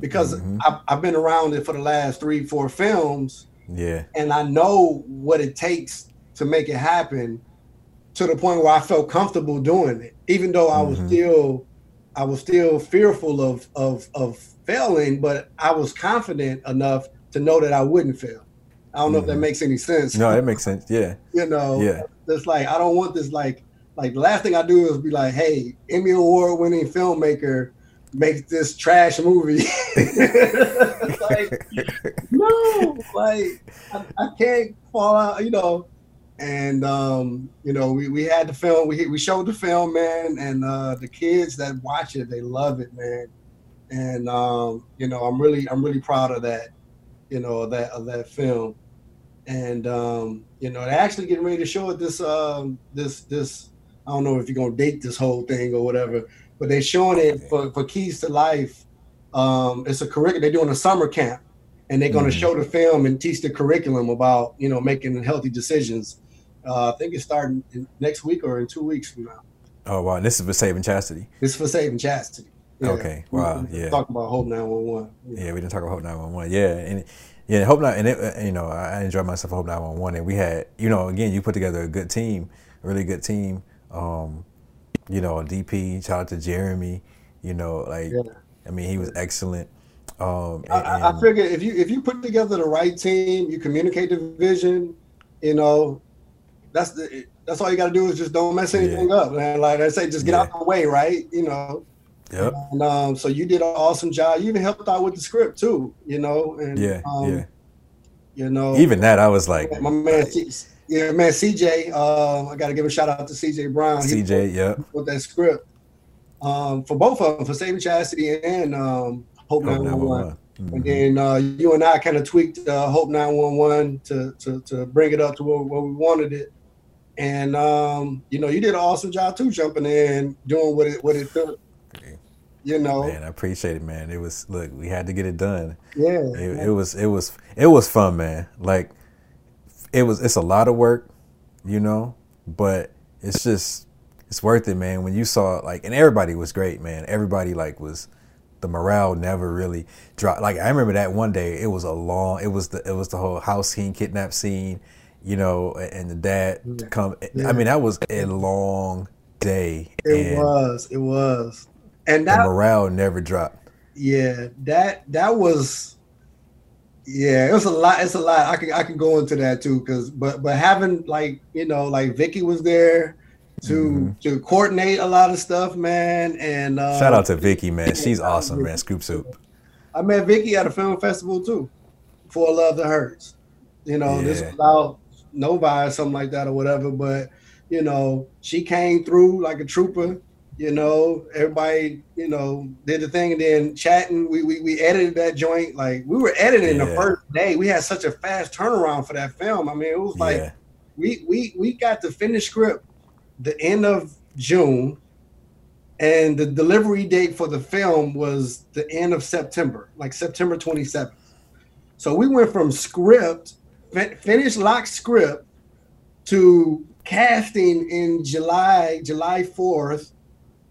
because mm-hmm. I've, I've, been around it for the last three, four films. Yeah. And I know what it takes to make it happen to the point where I felt comfortable doing it, even though I was mm-hmm. still, I was still fearful of, of, of failing, but I was confident enough to know that I wouldn't fail. I don't know mm-hmm. if that mm-hmm. makes any sense. No, it makes sense. Yeah. you know, yeah. It's like, I don't want this like, like the last thing I do is be like, hey, Emmy Award winning filmmaker make this trash movie. like, no, like I, I, can't fall out, you know. And um, you know, we, we had the film, we we showed the film, man, and uh the kids that watch it, they love it, man. And um, you know, I'm really I'm really proud of that, you know, of that of that film. And um, you know, they're actually getting ready to show it this um this this I don't know if you're gonna date this whole thing or whatever, but they're showing it for, for Keys to Life. Um, it's a curriculum. They're doing a summer camp, and they're gonna mm-hmm. show the film and teach the curriculum about you know making healthy decisions. Uh, I think it's starting next week or in two weeks from now. Oh wow! this is for saving chastity. This is for saving chastity. Yeah. Okay. Wow. We, we yeah. Talk about Hope Nine One One. Yeah, we didn't talk about Hope Nine One One. Yeah, and yeah, Hope Nine, and it, you know, I enjoyed myself Hope Nine One One, and we had, you know, again, you put together a good team, a really good team. Um, you know, DP, shout out to Jeremy. You know, like yeah. I mean, he was excellent. Um, and, I, I figure if you if you put together the right team, you communicate the vision, you know, that's the that's all you got to do is just don't mess anything yeah. up, man. Like I say, just get yeah. out the way, right? You know. Yep. And, um, so you did an awesome job. You even helped out with the script too, you know. And, yeah, um, yeah. You know, even that I was like, my man, yeah, man, CJ. Uh, I got to give a shout out to CJ Brown. CJ, yeah, with that script um, for both of them, for Saving Chastity and um, Hope 911. Mm-hmm. And then uh, you and I kind of tweaked uh, Hope 911 to, to, to bring it up to where, where we wanted it. And um, you know, you did an awesome job too, jumping in, doing what it what it took. You know, man, I appreciate it, man. It was look, we had to get it done. Yeah, it, it was it was it was fun, man. Like it was it's a lot of work, you know, but it's just it's worth it, man. When you saw like, and everybody was great, man. Everybody like was the morale never really dropped. Like I remember that one day, it was a long. It was the it was the whole house scene, kidnap scene, you know, and the dad yeah. come. Yeah. I mean, that was a long day. It was. It was. And that the morale never dropped. Yeah, that that was. Yeah, it was a lot. It's a lot. I can I can go into that too, because but but having like you know like Vicky was there to mm-hmm. to coordinate a lot of stuff, man. And uh, shout out to Vicky, man. She's awesome, man. Scoop Soup. I met Vicky at a film festival too, for Love That Hurts. You know, yeah. this was out Novi or something like that or whatever. But you know, she came through like a trooper. You know, everybody, you know, did the thing and then chatting. We we, we edited that joint. Like we were editing yeah. the first day. We had such a fast turnaround for that film. I mean, it was like yeah. we we we got the finished script the end of June, and the delivery date for the film was the end of September, like September 27th. So we went from script, finished lock script, to casting in July, July 4th,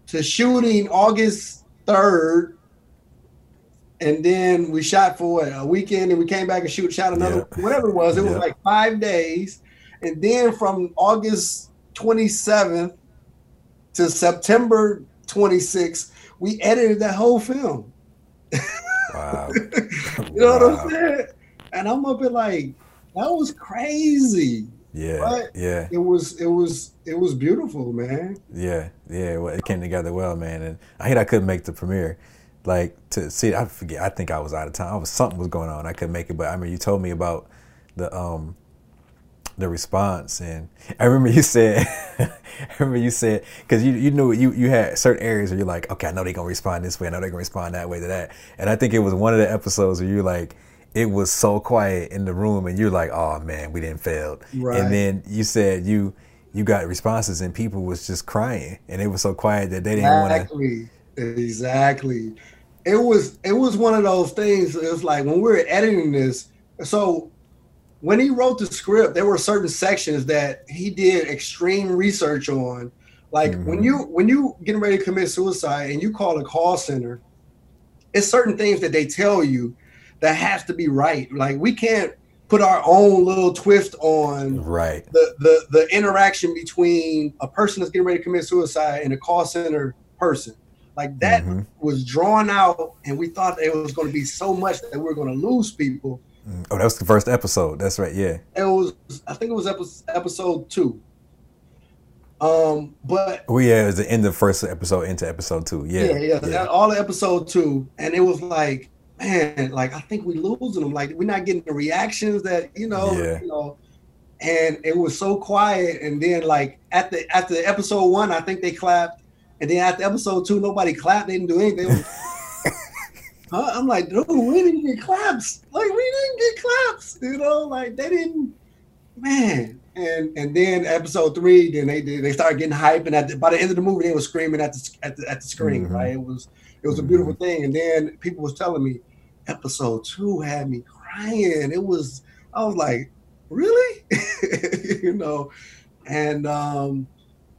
to shooting August 3rd, and then we shot for what, a weekend, and we came back and shoot, shot another, yeah. whatever it was. It yeah. was like five days, and then from August 27th to September 26th, we edited that whole film. Wow. you know wow. what I'm saying? And I'm up at like, that was crazy. Yeah. But yeah. It was it was it was beautiful, man. Yeah, yeah. Well, it came together well, man. And I hate I couldn't make the premiere. Like to see I forget I think I was out of town. I was something was going on. I couldn't make it, but I mean you told me about the um the response. And I remember you said, I remember you said, because you, you knew you, you had certain areas where you're like, okay, I know they're going to respond this way. I know they're going to respond that way to that. And I think it was one of the episodes where you're like, it was so quiet in the room and you're like, oh man, we didn't fail. Right. And then you said you, you got responses and people was just crying and it was so quiet that they didn't exactly. want to. Exactly. Exactly. It was, it was one of those things. It was like when we were editing this, so when he wrote the script, there were certain sections that he did extreme research on. Like mm-hmm. when you when you getting ready to commit suicide and you call a call center, it's certain things that they tell you that has to be right. Like we can't put our own little twist on right the the the interaction between a person that's getting ready to commit suicide and a call center person. Like that mm-hmm. was drawn out, and we thought it was going to be so much that we we're going to lose people Mm. Oh, that was the first episode. That's right. Yeah. It was. I think it was episode two. Um, but oh yeah, it was the end of first episode into episode two. Yeah, yeah, yeah. yeah. All the episode two, and it was like, man, like I think we're losing them. Like we're not getting the reactions that you know, yeah. you know. And it was so quiet, and then like at the the episode one, I think they clapped, and then after episode two, nobody clapped. They didn't do anything. Huh? I'm like, dude, we didn't get claps. Like we didn't get claps. You know, like they didn't. Man, and and then episode three, then they they started getting hype, and at the, by the end of the movie, they were screaming at the at the, at the screen. Mm-hmm. Right? It was it was a beautiful thing. And then people was telling me, episode two had me crying. It was I was like, really? you know, and um,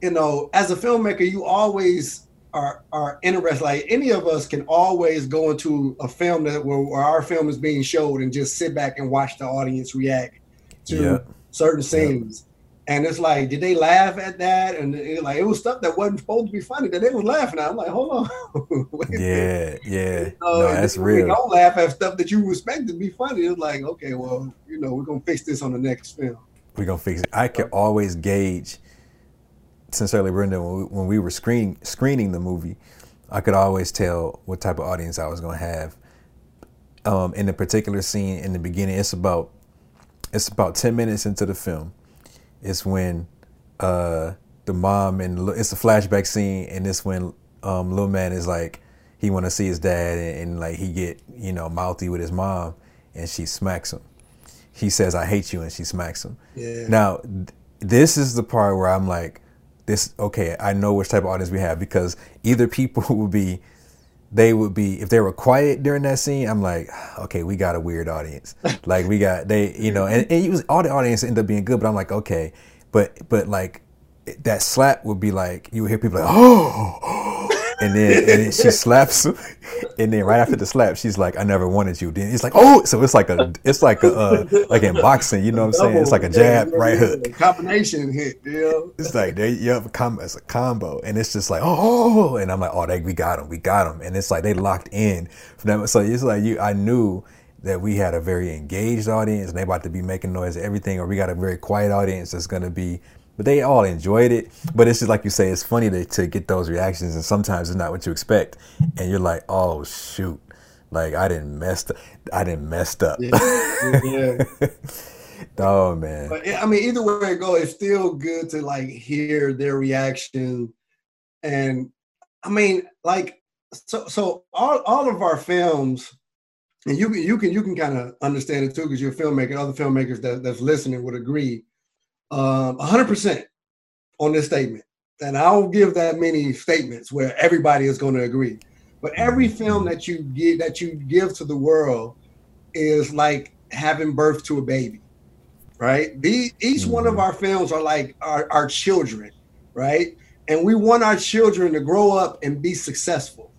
you know, as a filmmaker, you always are are interested. Like any of us can always go into a film that where, where, our film is being showed and just sit back and watch the audience react to yeah. certain scenes. Yeah. And it's like, did they laugh at that? And it, like it was stuff that wasn't supposed to be funny that they were laughing at. I'm like, hold on. yeah, yeah. You know, no, that's real. Don't laugh at stuff that you expect to be funny. It's like, okay, well, you know, we're gonna fix this on the next film. We're gonna fix it. I can always gauge. Sincerely, Brenda, when we, when we were screening screening the movie, I could always tell what type of audience I was gonna have. Um, in the particular scene in the beginning, it's about it's about ten minutes into the film. It's when uh, the mom and it's a flashback scene, and it's when um, little man is like he want to see his dad, and, and like he get you know mouthy with his mom, and she smacks him he says, I hate you, and she smacks him. Yeah. Now, th- this is the part where I'm like, this, okay, I know which type of audience we have because either people will be, they would be, if they were quiet during that scene, I'm like, okay, we got a weird audience. like, we got, they, you know, and, and was, all the audience ended up being good, but I'm like, okay, but, but like, that slap would be like, you would hear people like, oh, and then, and then she slaps him, and then right after the slap, she's like, "I never wanted you." Then it's like, "Oh!" So it's like a, it's like a, uh, like in boxing, you know what I'm saying? It's like a jab, right hook, combination hit. Yeah, it's like they, you have a combo, it's a combo, and it's just like, oh, and I'm like, oh, they, we got him, we got him, and it's like they locked in from that. So it's like you, I knew that we had a very engaged audience, and they about to be making noise, and everything, or we got a very quiet audience that's gonna be but they all enjoyed it. But it's just like you say, it's funny to, to get those reactions, and sometimes it's not what you expect, and you're like, oh shoot, like I didn't messed, up. I didn't messed up. Yeah. yeah. oh man. But I mean, either way it go, it's still good to like hear their reaction, and I mean, like, so so all all of our films. And you can you can you can kind of understand it too because you're a filmmaker. Other filmmakers that, that's listening would agree um, 100% on this statement. And I'll give that many statements where everybody is going to agree. But every film that you give that you give to the world is like having birth to a baby, right? Each mm-hmm. one of mm-hmm. our films are like our, our children, right? And we want our children to grow up and be successful.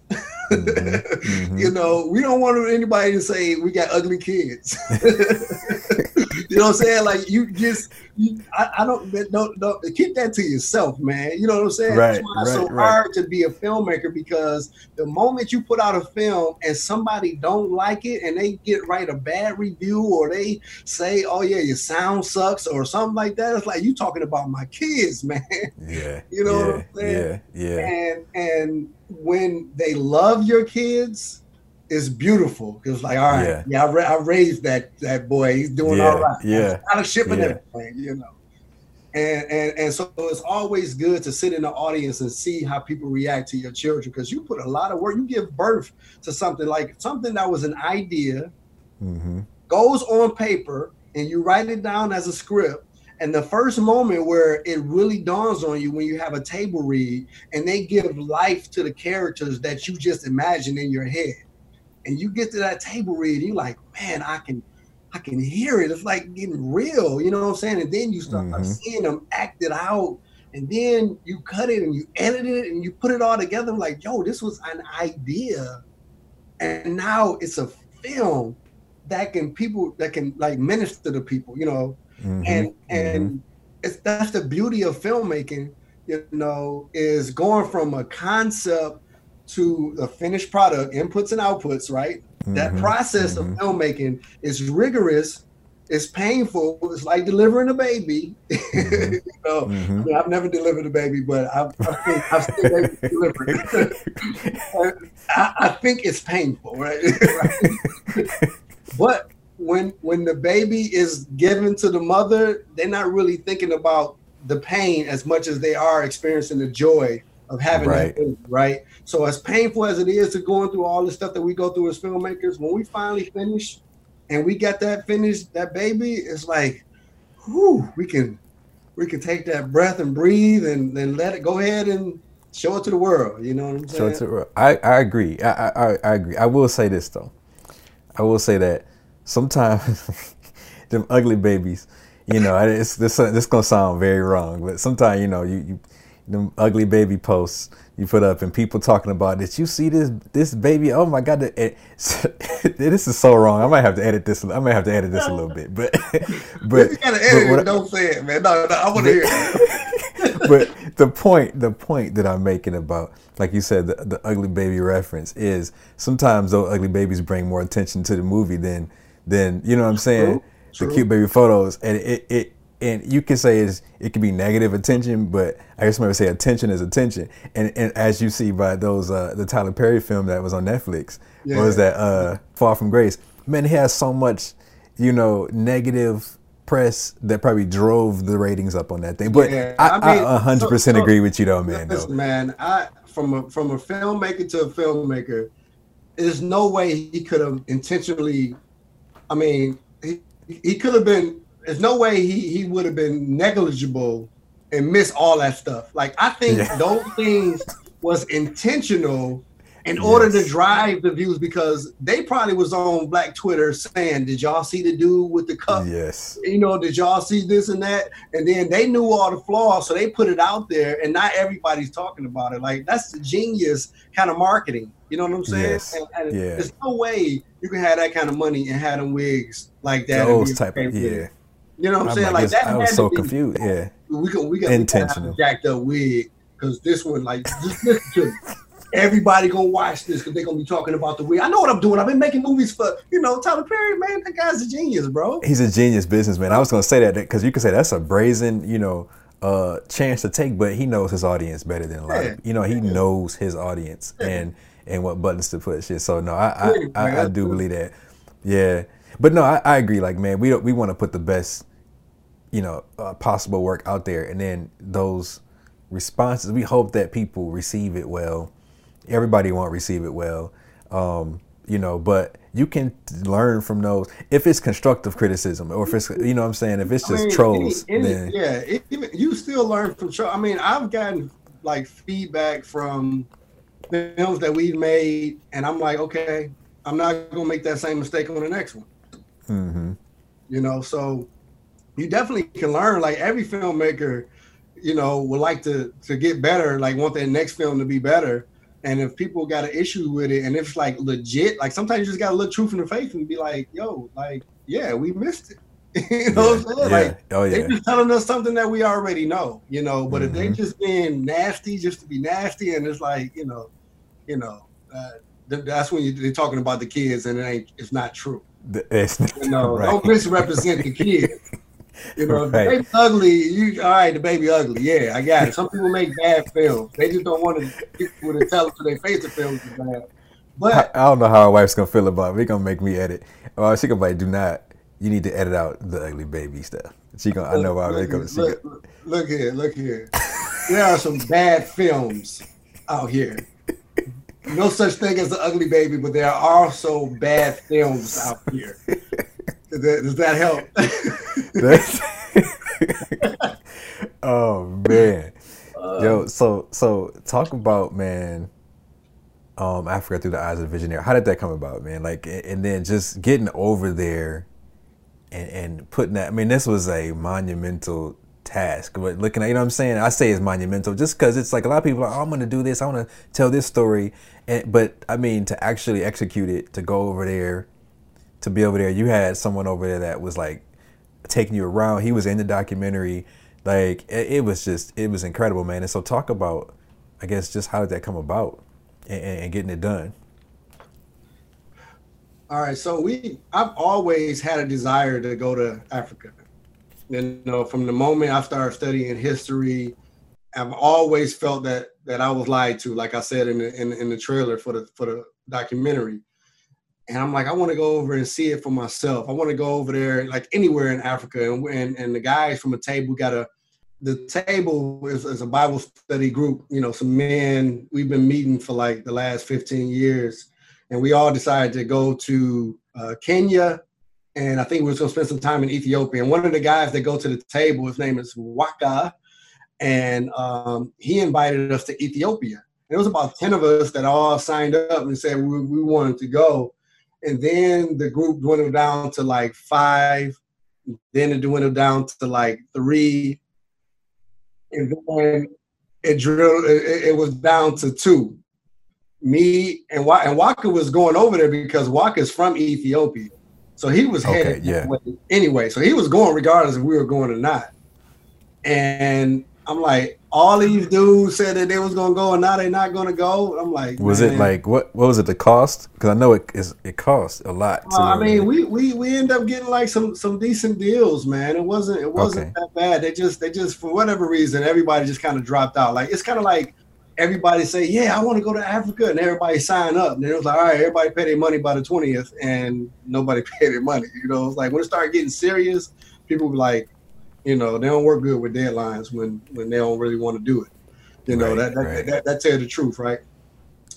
Mm-hmm. you know, we don't want anybody to say we got ugly kids. you know what I'm saying? Like you just, you, I, I, don't, don't, don't keep that to yourself, man. You know what I'm saying? Right, That's why it's right, so right. hard to be a filmmaker because the moment you put out a film and somebody don't like it and they get write a bad review or they say, "Oh yeah, your sound sucks" or something like that, it's like you talking about my kids, man. Yeah. you know yeah, what I'm saying? Yeah, yeah. And and when they love your kids, it's beautiful because like all right yeah, yeah I, ra- I, raised that that boy he's doing yeah, all right yeah out of shipping yeah. everything you know and and and so it's always good to sit in the audience and see how people react to your children because you put a lot of work you give birth to something like something that was an idea mm-hmm. goes on paper and you write it down as a script and the first moment where it really dawns on you when you have a table read and they give life to the characters that you just imagine in your head. And you get to that table read, you're like, man, I can I can hear it. It's like getting real, you know what I'm saying? And then you start mm-hmm. seeing them act it out. And then you cut it and you edit it and you put it all together. Like, yo, this was an idea. And now it's a film that can people that can like minister to people, you know, Mm-hmm. And and mm-hmm. it's that's the beauty of filmmaking, you know, is going from a concept to the finished product, inputs and outputs, right? Mm-hmm. That process of mm-hmm. filmmaking is rigorous, it's painful, it's like delivering a baby. Mm-hmm. you know, I mean, I've never delivered a baby, but I've, I've, I've still delivered. I, I think it's painful, right? right? but when when the baby is given to the mother, they're not really thinking about the pain as much as they are experiencing the joy of having right. that right? So as painful as it is to going through all the stuff that we go through as filmmakers, when we finally finish and we got that finished, that baby, it's like, whew, we can we can take that breath and breathe and then let it go ahead and show it to the world. You know what I'm saying? Show it to the world. I, I agree. I, I I agree. I will say this though. I will say that sometimes them ugly babies, you know, it's this this gonna sound very wrong, but sometimes you know you, you them ugly baby posts you put up and people talking about did you see this this baby? Oh my god it, this is so wrong. I might have to edit this i might have to edit this a little bit but but you gotta edit but it, don't say it man. No, no i want to hear it. but the point the point that i'm making about like you said the, the ugly baby reference is sometimes those ugly babies bring more attention to the movie than than you know what I'm saying? True. The cute baby photos, and it, it and you can say is it could be negative attention, but I guess maybe say attention is attention. And and as you see by those uh, the Tyler Perry film that was on Netflix, yeah. was that uh, Fall from Grace? Man, he has so much, you know, negative press that probably drove the ratings up on that thing. But yeah, I, I, mean, 100% so, so, agree with you though, man. Listen, though. man, I from a from a filmmaker to a filmmaker, there's no way he could have intentionally. I mean, he, he could have been. There's no way he he would have been negligible and miss all that stuff. Like I think yeah. those things was intentional in yes. order to drive the views because they probably was on black twitter saying did y'all see the dude with the cup yes you know did y'all see this and that and then they knew all the flaws so they put it out there and not everybody's talking about it like that's the genius kind of marketing you know what i'm saying yes. and, and yeah. there's no way you can have that kind of money and have them wigs like that those type of yeah you know what i'm, I'm saying like, like that i was so confused yeah we got we got intentional jacked up wig because this one like just listen to everybody gonna watch this because they're gonna be talking about the weed. I know what I'm doing. I've been making movies for you know Tyler Perry. Man, that guy's a genius, bro. He's a genius businessman. I was gonna say that because you could say that's a brazen, you know, uh, chance to take, but he knows his audience better than a lot. Yeah. Of, you know, he yeah. knows his audience yeah. and and what buttons to push. Shit. So no, I I, I, I do believe that. Yeah, but no, I, I agree. Like man, we we want to put the best, you know, uh, possible work out there, and then those responses. We hope that people receive it well everybody won't receive it well. Um, you know, but you can learn from those if it's constructive criticism or if it's you know what I'm saying if it's just I mean, trolls. Any, any, then yeah, it, you still learn from troll. I mean, I've gotten like feedback from films that we've made, and I'm like, okay, I'm not gonna make that same mistake on the next one. Mm-hmm. You know, so you definitely can learn. Like every filmmaker, you know, would like to to get better, like want their next film to be better. And if people got an issue with it, and if it's like legit, like sometimes you just gotta look truth in the face and be like, "Yo, like, yeah, we missed it." you know yeah, what I'm saying? Yeah. Like, oh, yeah. they just telling us something that we already know, you know. But mm-hmm. if they mm-hmm. just being nasty just to be nasty, and it's like, you know, you know, uh, that's when you, are talking about the kids, and it ain't, it's not true. It's, you know, right. don't misrepresent the kids. You know, right. baby ugly. You all right? The baby ugly. Yeah, I got it. Some people make bad films. They just don't want to people to tell them to their face the films is bad. But I, I, don't know how our wife's gonna feel about it. They gonna make me edit. Well, she gonna be like, "Do not. You need to edit out the ugly baby stuff." She gonna. Look, I know why they gonna see look, look, look here. Look here. there are some bad films out here. No such thing as the ugly baby, but there are also bad films out here. Does that, does that help? oh man, uh, yo. So so talk about man. Um, Africa through the eyes of the visionary. How did that come about, man? Like, and then just getting over there, and, and putting that. I mean, this was a monumental task. But looking at, you know what I'm saying? I say it's monumental just because it's like a lot of people are, oh, I'm going to do this. I want to tell this story. And, but I mean, to actually execute it, to go over there to be over there. You had someone over there that was like taking you around. He was in the documentary. Like it, it was just it was incredible, man. And so talk about, I guess, just how did that come about and, and getting it done. All right, so we I've always had a desire to go to Africa. You know, from the moment I started studying history, I've always felt that that I was lied to. Like I said in the in, in the trailer for the for the documentary, and I'm like, I want to go over and see it for myself. I want to go over there, like anywhere in Africa. And and, and the guys from a table got a, the table is, is, a Bible study group. You know, some men. We've been meeting for like the last 15 years, and we all decided to go to uh, Kenya, and I think we are going to spend some time in Ethiopia. And one of the guys that go to the table, his name is Waka, and um, he invited us to Ethiopia. And it was about 10 of us that all signed up and said we, we wanted to go and then the group dwindled down to like five. Then it dwindled down to like three, and then it drilled. It, it was down to two. Me and and Waka was going over there because Waka's from Ethiopia, so he was headed yeah. anyway. So he was going regardless if we were going or not. And I'm like, all these dudes said that they was gonna go and now they're not gonna go. I'm like, was man. it like what? What was it? The cost? Because I know it is. It costs a lot. Uh, I mean, we we we end up getting like some some decent deals, man. It wasn't it wasn't okay. that bad. They just they just for whatever reason everybody just kind of dropped out. Like it's kind of like everybody say, yeah, I want to go to Africa, and everybody sign up. And it was like, all right, everybody pay their money by the twentieth, and nobody paid their money. You know, it's like when it started getting serious, people were like, you know, they don't work good with deadlines when when they don't really want to do it. You know, right, that, that, right. that, that tell the truth, right?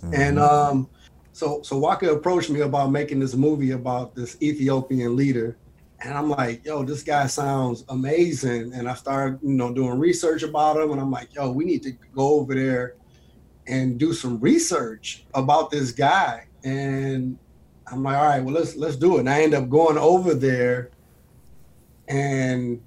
Mm-hmm. And um, so so Waka approached me about making this movie about this Ethiopian leader. And I'm like, yo, this guy sounds amazing. And I started, you know, doing research about him. And I'm like, yo, we need to go over there and do some research about this guy. And I'm like, all right, well, let's let's do it. And I end up going over there and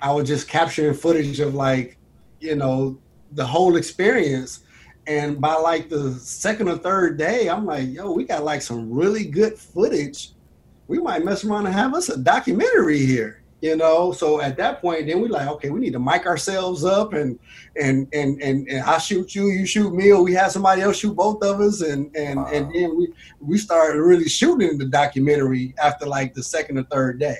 I was just capturing footage of like, you know, the whole experience. And by like the second or third day, I'm like, yo, we got like some really good footage. We might mess around and have us a documentary here you know so at that point then we like okay we need to mic ourselves up and and and and, and i shoot you you shoot me or we have somebody else shoot both of us and and wow. and then we we started really shooting the documentary after like the second or third day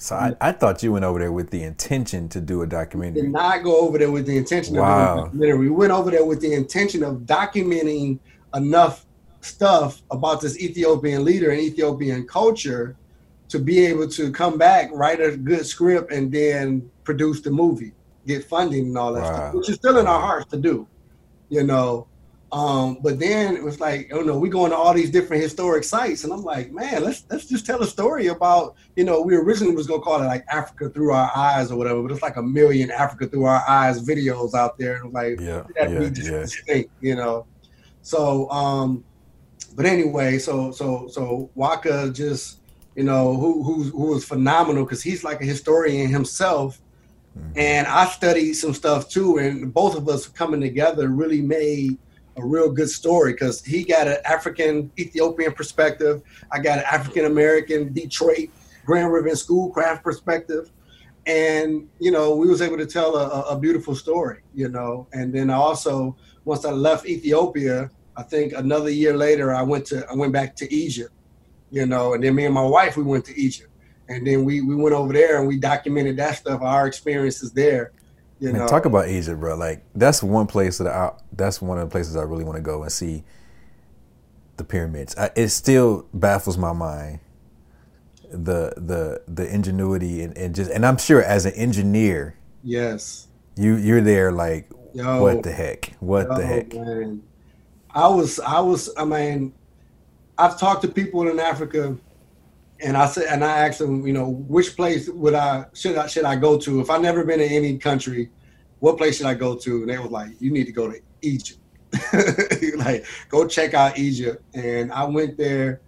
so I, I thought you went over there with the intention to do a documentary. We did not go over there with the intention wow. of doing a documentary. We went over there with the intention of documenting enough stuff about this Ethiopian leader and Ethiopian culture to be able to come back, write a good script, and then produce the movie, get funding and all that wow. stuff, which is still in our hearts to do, you know. Um, but then it was like, oh no, we're going to all these different historic sites, and I'm like, man, let's let's just tell a story about, you know, we originally was gonna call it like Africa through our eyes or whatever, but it's like a million Africa through our eyes videos out there, and I'm like, yeah, that yeah, yeah. distinct, you know. So, um, but anyway, so so so Waka just you know, who who who was phenomenal because he's like a historian himself. Mm-hmm. And I studied some stuff too, and both of us coming together really made a real good story because he got an African Ethiopian perspective. I got an African American Detroit Grand River Schoolcraft perspective, and you know we was able to tell a, a beautiful story. You know, and then also once I left Ethiopia, I think another year later I went to I went back to Egypt you know, and then me and my wife, we went to Egypt. And then we, we went over there and we documented that stuff, our experiences there. You Man, know, talk about Egypt, bro. Like that's one place that I that's one of the places I really want to go and see the pyramids. I, it still baffles my mind the the the ingenuity and, and just and I'm sure as an engineer, yes, you you're there like Yo, what the heck, what yo, the heck. Man. I was I was I mean I've talked to people in Africa, and I said, and I asked them, you know, which place would I should I should I go to if I've never been in any country? What place should I go to? And they were like, you need to go to Egypt. like, go check out Egypt. And I went there,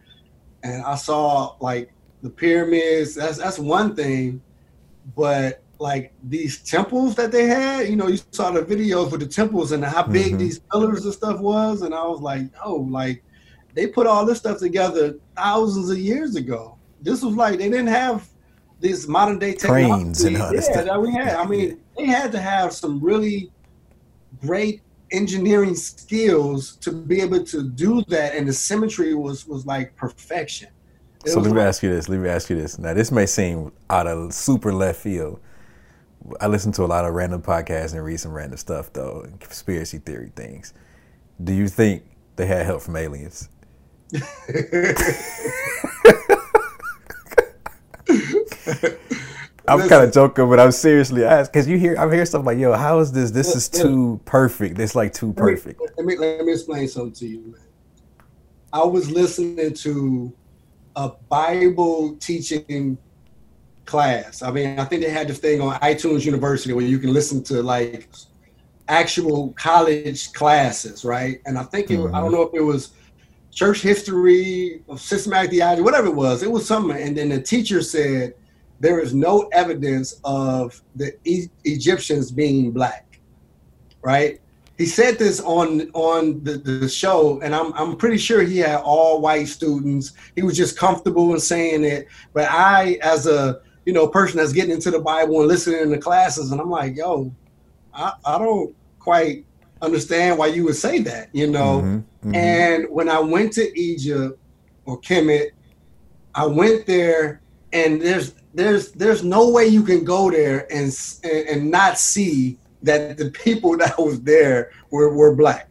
and I saw like the pyramids. That's that's one thing, but like these temples that they had, you know, you saw the videos with the temples and how big mm-hmm. these pillars and stuff was, and I was like, oh, like they put all this stuff together thousands of years ago. This was like they didn't have these modern day technology. and all yeah, that we had. I mean, they had to have some really great engineering skills to be able to do that, and the symmetry was was like perfection. It so let me like, ask you this. Let me ask you this. Now, this may seem out of super left field. I listen to a lot of random podcasts and read some random stuff, though, conspiracy theory things. Do you think they had help from aliens? I'm kind of joking, but I'm seriously asked because you hear I'm hearing stuff like, "Yo, how is this? This is too perfect. This like too perfect." Let me, let me let me explain something to you, man. I was listening to a Bible teaching class. I mean, I think they had this thing on iTunes University where you can listen to like actual college classes, right? And I think it, mm-hmm. I don't know if it was church history, systematic theology, whatever it was. It was something. And then the teacher said, there is no evidence of the e- Egyptians being black, right? He said this on on the, the show, and I'm I'm pretty sure he had all white students. He was just comfortable in saying it. But I, as a you know person that's getting into the Bible and listening to classes, and I'm like, yo, I, I don't quite understand why you would say that, you know. Mm-hmm, mm-hmm. And when I went to Egypt or Kemet, I went there, and there's there's there's no way you can go there and and not see that the people that was there were were black.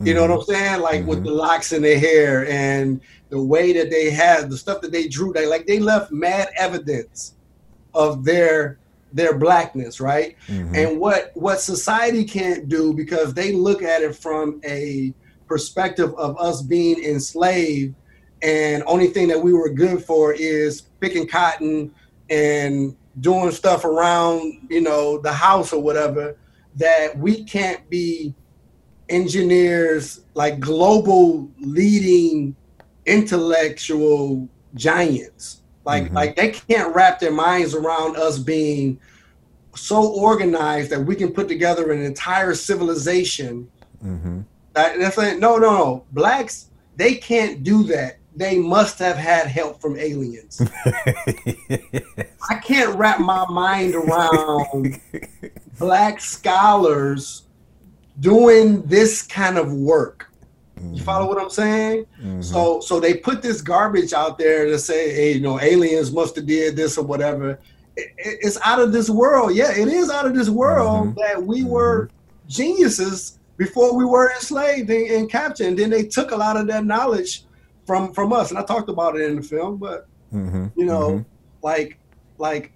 You know what I'm mm-hmm. saying? Like with mm-hmm. the locks in their hair and the way that they had the stuff that they drew. They like they left mad evidence of their their blackness, right? Mm-hmm. And what what society can't do because they look at it from a perspective of us being enslaved and only thing that we were good for is picking cotton and doing stuff around, you know, the house or whatever that we can't be engineers like global leading intellectual giants like mm-hmm. like they can't wrap their minds around us being so organized that we can put together an entire civilization. Mm-hmm. That, that's like, no, no, no. Blacks they can't do that. They must have had help from aliens. I can't wrap my mind around black scholars doing this kind of work. You follow mm-hmm. what I'm saying? Mm-hmm. So so they put this garbage out there to say, hey, you know, aliens must have did this or whatever. It, it's out of this world. Yeah, it is out of this world mm-hmm. that we mm-hmm. were geniuses before we were enslaved and, and, captured. And then they took a lot of that knowledge from from us. And I talked about it in the film, but mm-hmm. you know, mm-hmm. like like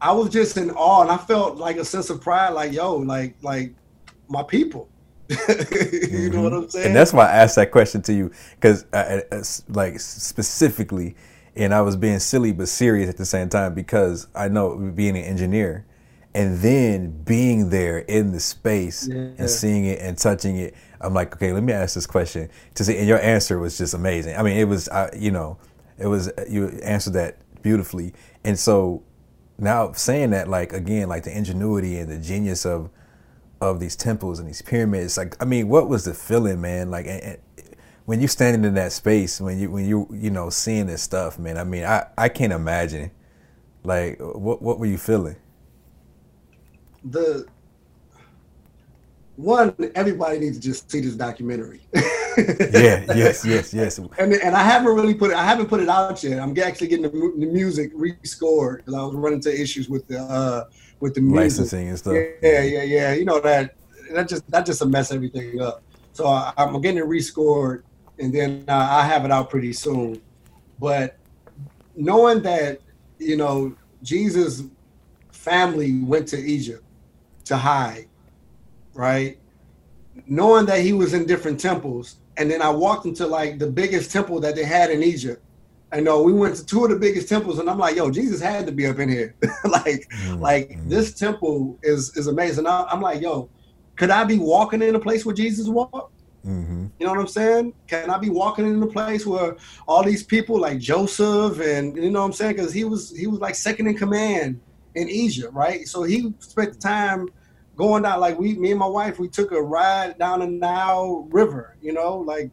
I was just in awe and I felt like a sense of pride, like, yo, like like my people you mm-hmm. know what I'm saying? And that's why I asked that question to you, because uh, uh, like specifically, and I was being silly but serious at the same time because I know being an engineer, and then being there in the space yeah. and seeing it and touching it, I'm like, okay, let me ask this question to see. And your answer was just amazing. I mean, it was, uh, you know, it was you answered that beautifully, and so now saying that, like again, like the ingenuity and the genius of of these temples and these pyramids. Like, I mean, what was the feeling, man? Like, and, and when you're standing in that space, when you when you you know seeing this stuff, man. I mean, I I can't imagine. Like, what what were you feeling? The one, everybody needs to just see this documentary. yeah, yes, yes, yes. And and I haven't really put it. I haven't put it out yet. I'm actually getting the, the music rescored because I was running into issues with the uh, with the music. licensing and stuff. Yeah, yeah, yeah. You know that that just that just a mess everything up. So I, am getting it rescored, and then uh, I have it out pretty soon. But knowing that you know Jesus' family went to Egypt to hide, right? Knowing that he was in different temples, and then I walked into like the biggest temple that they had in Egypt, I know we went to two of the biggest temples, and I'm like, yo, Jesus had to be up in here. like, mm-hmm. like this temple is is amazing. I'm like, yo, could I be walking in a place where Jesus walked? Mm-hmm. You know what I'm saying? Can I be walking in a place where all these people like Joseph and you know what I'm saying? Because he was he was like second in command in Egypt, right? So he spent the time going down like we me and my wife we took a ride down the Nile River, you know, like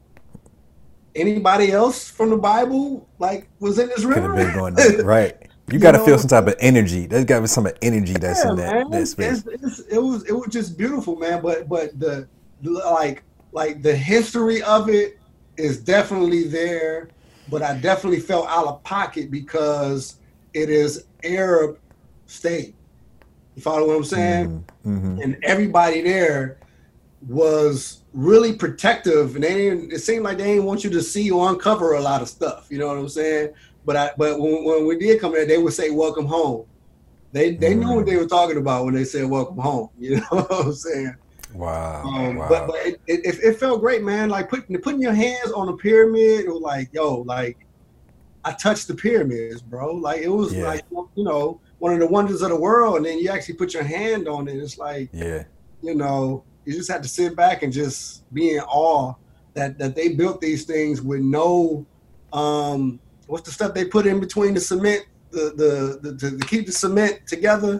anybody else from the Bible like was in this river. Could have been going right. You, got to feel some type of energy. There's got to be some energy that's yeah, in that, that space. It's, it's, it was it was just beautiful, man. But but the like like the history of it is definitely there. But I definitely felt out of pocket because it is Arab state. You follow what I'm saying? Mm-hmm. mm-hmm. And everybody there was really protective, and they didn't. It seemed like they didn't want you to see or uncover a lot of stuff. You know what I'm saying? But I, but when, when we did come there, they would say "Welcome home." They they mm. knew what they were talking about when they said "Welcome home." You know what I'm saying? Wow. Um, wow. But but it, it, it, felt great, man. Like putting putting your hands on a pyramid, it was like, yo, like I touched the pyramids, bro. Like it was yeah. like you know one of the wonders of the world, and then you actually put your hand on it. It's like, yeah, you know, you just have to sit back and just be in awe that that they built these things with no um what's the stuff they put in between the cement the the, the to, to keep the cement together?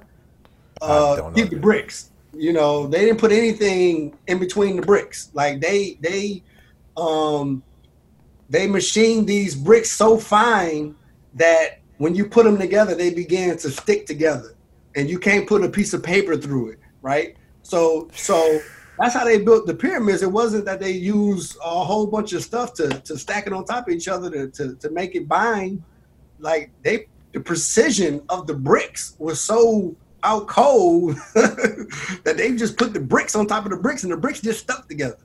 Uh keep the bricks. You know they didn't put anything in between the bricks. Like they they um they machined these bricks so fine that when you put them together they began to stick together and you can't put a piece of paper through it right So so that's how they built the pyramids. It wasn't that they used a whole bunch of stuff to, to stack it on top of each other to, to, to make it bind. Like they the precision of the bricks was so out cold that they just put the bricks on top of the bricks and the bricks just stuck together.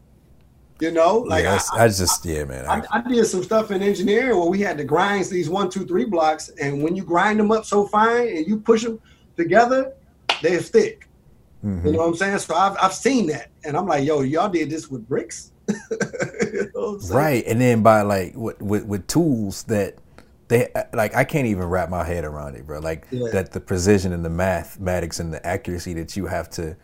You know, like yeah, I, I, just yeah, man. I, I, did some stuff in engineering where we had to grind these one, two, three blocks, and when you grind them up so fine and you push them together, they stick. Mm-hmm. You know what I'm saying? So I've I've seen that, and I'm like, yo, y'all did this with bricks, you know right? And then by like with, with with tools that they like I can't even wrap my head around it, bro. Like yeah. that the precision and the mathematics and the accuracy that you have to, you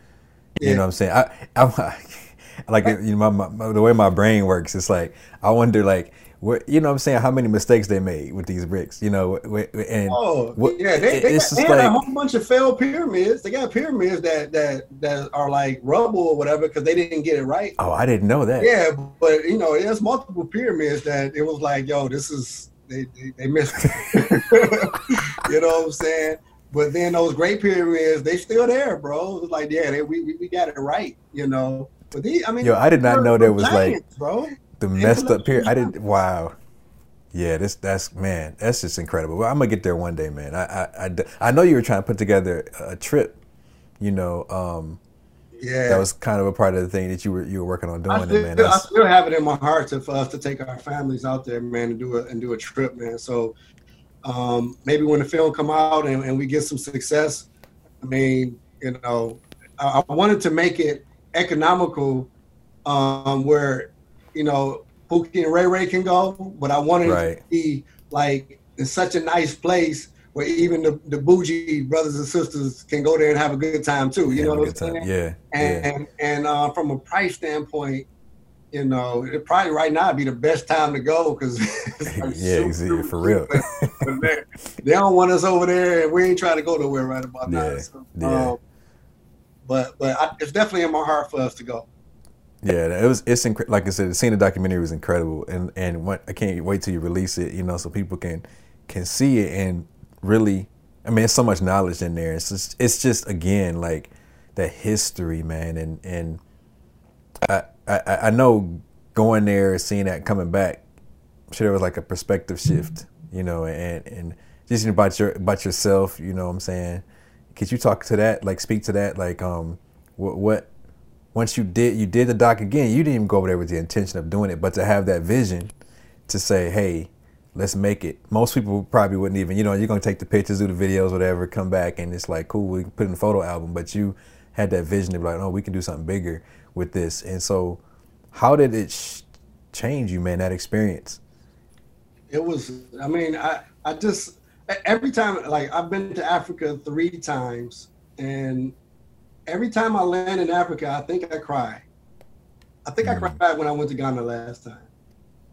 yeah. know what I'm saying? I I'm like you know my, my, the way my brain works. It's like I wonder like what you know I'm saying how many mistakes they made with these bricks, you know, and oh what, yeah, they, they, got, they had like, a whole bunch of failed pyramids. They got pyramids that that that are like rubble or whatever because they didn't get it right. Oh, I didn't know that. Yeah, but you know, there's multiple pyramids that it was like, yo, this is they they, they missed. you know what I'm saying? But then those great pyramids, they still there, bro. It's like, yeah, they, we we got it right, you know. But these, I mean, yo, I did not know there was giants, like, bro the messed up period. I didn't. Wow. Yeah, this that's man, that's just incredible. Well, I'm gonna get there one day, man. I I, I, I know you were trying to put together a trip. You know, um, yeah, that was kind of a part of the thing that you were you were working on doing. I still, man, I still have it in my heart to, for us to take our families out there, man, and do a and do a trip, man. So um, maybe when the film come out and, and we get some success, I mean, you know, I, I wanted to make it economical, um, where you know, Pookie and Ray Ray can go, but I wanted right. it to be like in such a nice place where even the, the bougie brothers and sisters can go there and have a good time too. You yeah, know what I'm saying? Yeah. And yeah. and, and uh, from a price standpoint, you know, it probably right now would be the best time to go because yeah, super, for real. they don't want us over there, and we ain't trying to go nowhere right about yeah. now. So, yeah. Um, but but I, it's definitely in my heart for us to go. Yeah, it was. It's inc- like I said, seeing the documentary was incredible, and and what, I can't wait till you release it. You know, so people can can see it and really. I mean, there's so much knowledge in there. It's just, it's just again like the history, man, and and I I, I know going there, seeing that coming back, I'm sure there was like a perspective shift, you know, and and just about your about yourself, you know, what I'm saying. Could you talk to that, like speak to that, like um, what what once you did you did the doc again, you didn't even go over there with the intention of doing it, but to have that vision to say, hey, let's make it. Most people probably wouldn't even, you know, you're gonna take the pictures, do the videos, whatever, come back, and it's like, cool, we can put in a photo album. But you had that vision to be like, oh, we can do something bigger with this. And so, how did it sh- change you, man? That experience? It was. I mean, I I just every time like I've been to Africa three times, and every time I land in Africa, I think I cry. I think mm. I cried when I went to Ghana last time.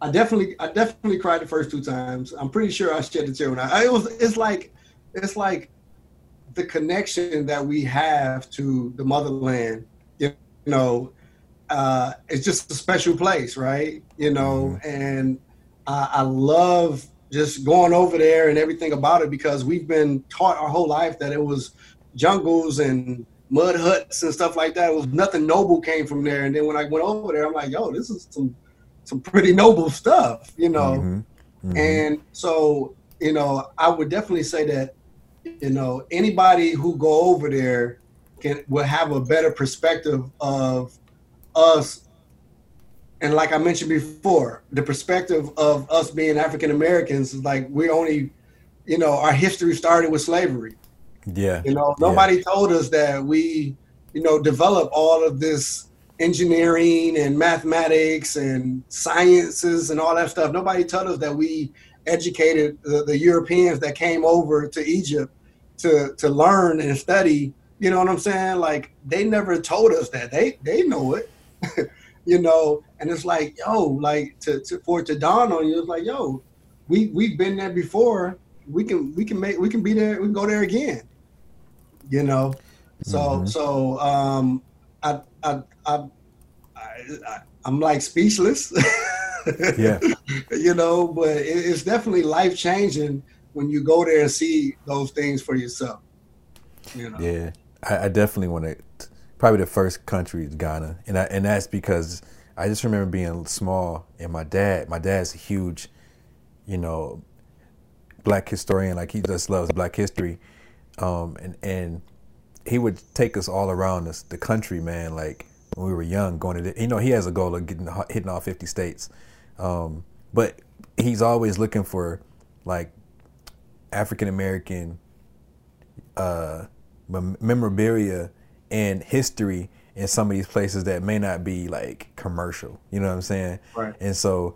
I definitely, I definitely cried the first two times. I'm pretty sure I shed a tear when I. It was, it's like, it's like the connection that we have to the motherland. You know, uh, it's just a special place, right? You know, mm. and I, I love just going over there and everything about it because we've been taught our whole life that it was jungles and mud huts and stuff like that. It was nothing noble came from there. And then when I went over there, I'm like, yo, this is some some pretty noble stuff, you know. Mm-hmm. Mm-hmm. And so, you know, I would definitely say that, you know, anybody who go over there can will have a better perspective of us. And like I mentioned before, the perspective of us being African Americans is like we only, you know, our history started with slavery. Yeah. You know, nobody yeah. told us that we, you know, develop all of this engineering and mathematics and sciences and all that stuff. Nobody told us that we educated the, the Europeans that came over to Egypt to to learn and study. You know what I'm saying? Like they never told us that. They they know it. you know, and it's like, yo, like to, to for it to dawn on you, it's like, yo, we we've been there before. We can we can make we can be there. We can go there again you know. So mm-hmm. so um, I, I I I I'm like speechless. yeah. You know, but it, it's definitely life changing when you go there and see those things for yourself. You know. Yeah, I, I definitely want to probably the first country is Ghana, and I, and that's because I just remember being small, and my dad, my dad's a huge, you know, black historian. Like he just loves Black history, um, and and he would take us all around this, the country, man. Like when we were young, going to the, you know he has a goal of getting hitting all fifty states, um, but he's always looking for like African American uh, memorabilia and history in some of these places that may not be like commercial. You know what I'm saying? Right. And so,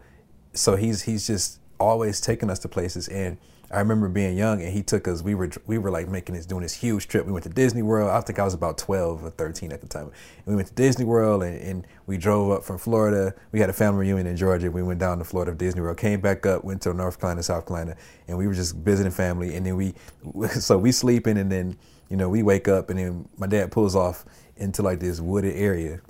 so he's he's just always taking us to places. And I remember being young, and he took us. We were we were like making this doing this huge trip. We went to Disney World. I think I was about 12 or 13 at the time. And we went to Disney World, and, and we drove up from Florida. We had a family reunion in Georgia. We went down to Florida Disney World. Came back up, went to North Carolina, South Carolina, and we were just visiting family. And then we, so we sleeping, and then you know we wake up, and then my dad pulls off into like this wooded area.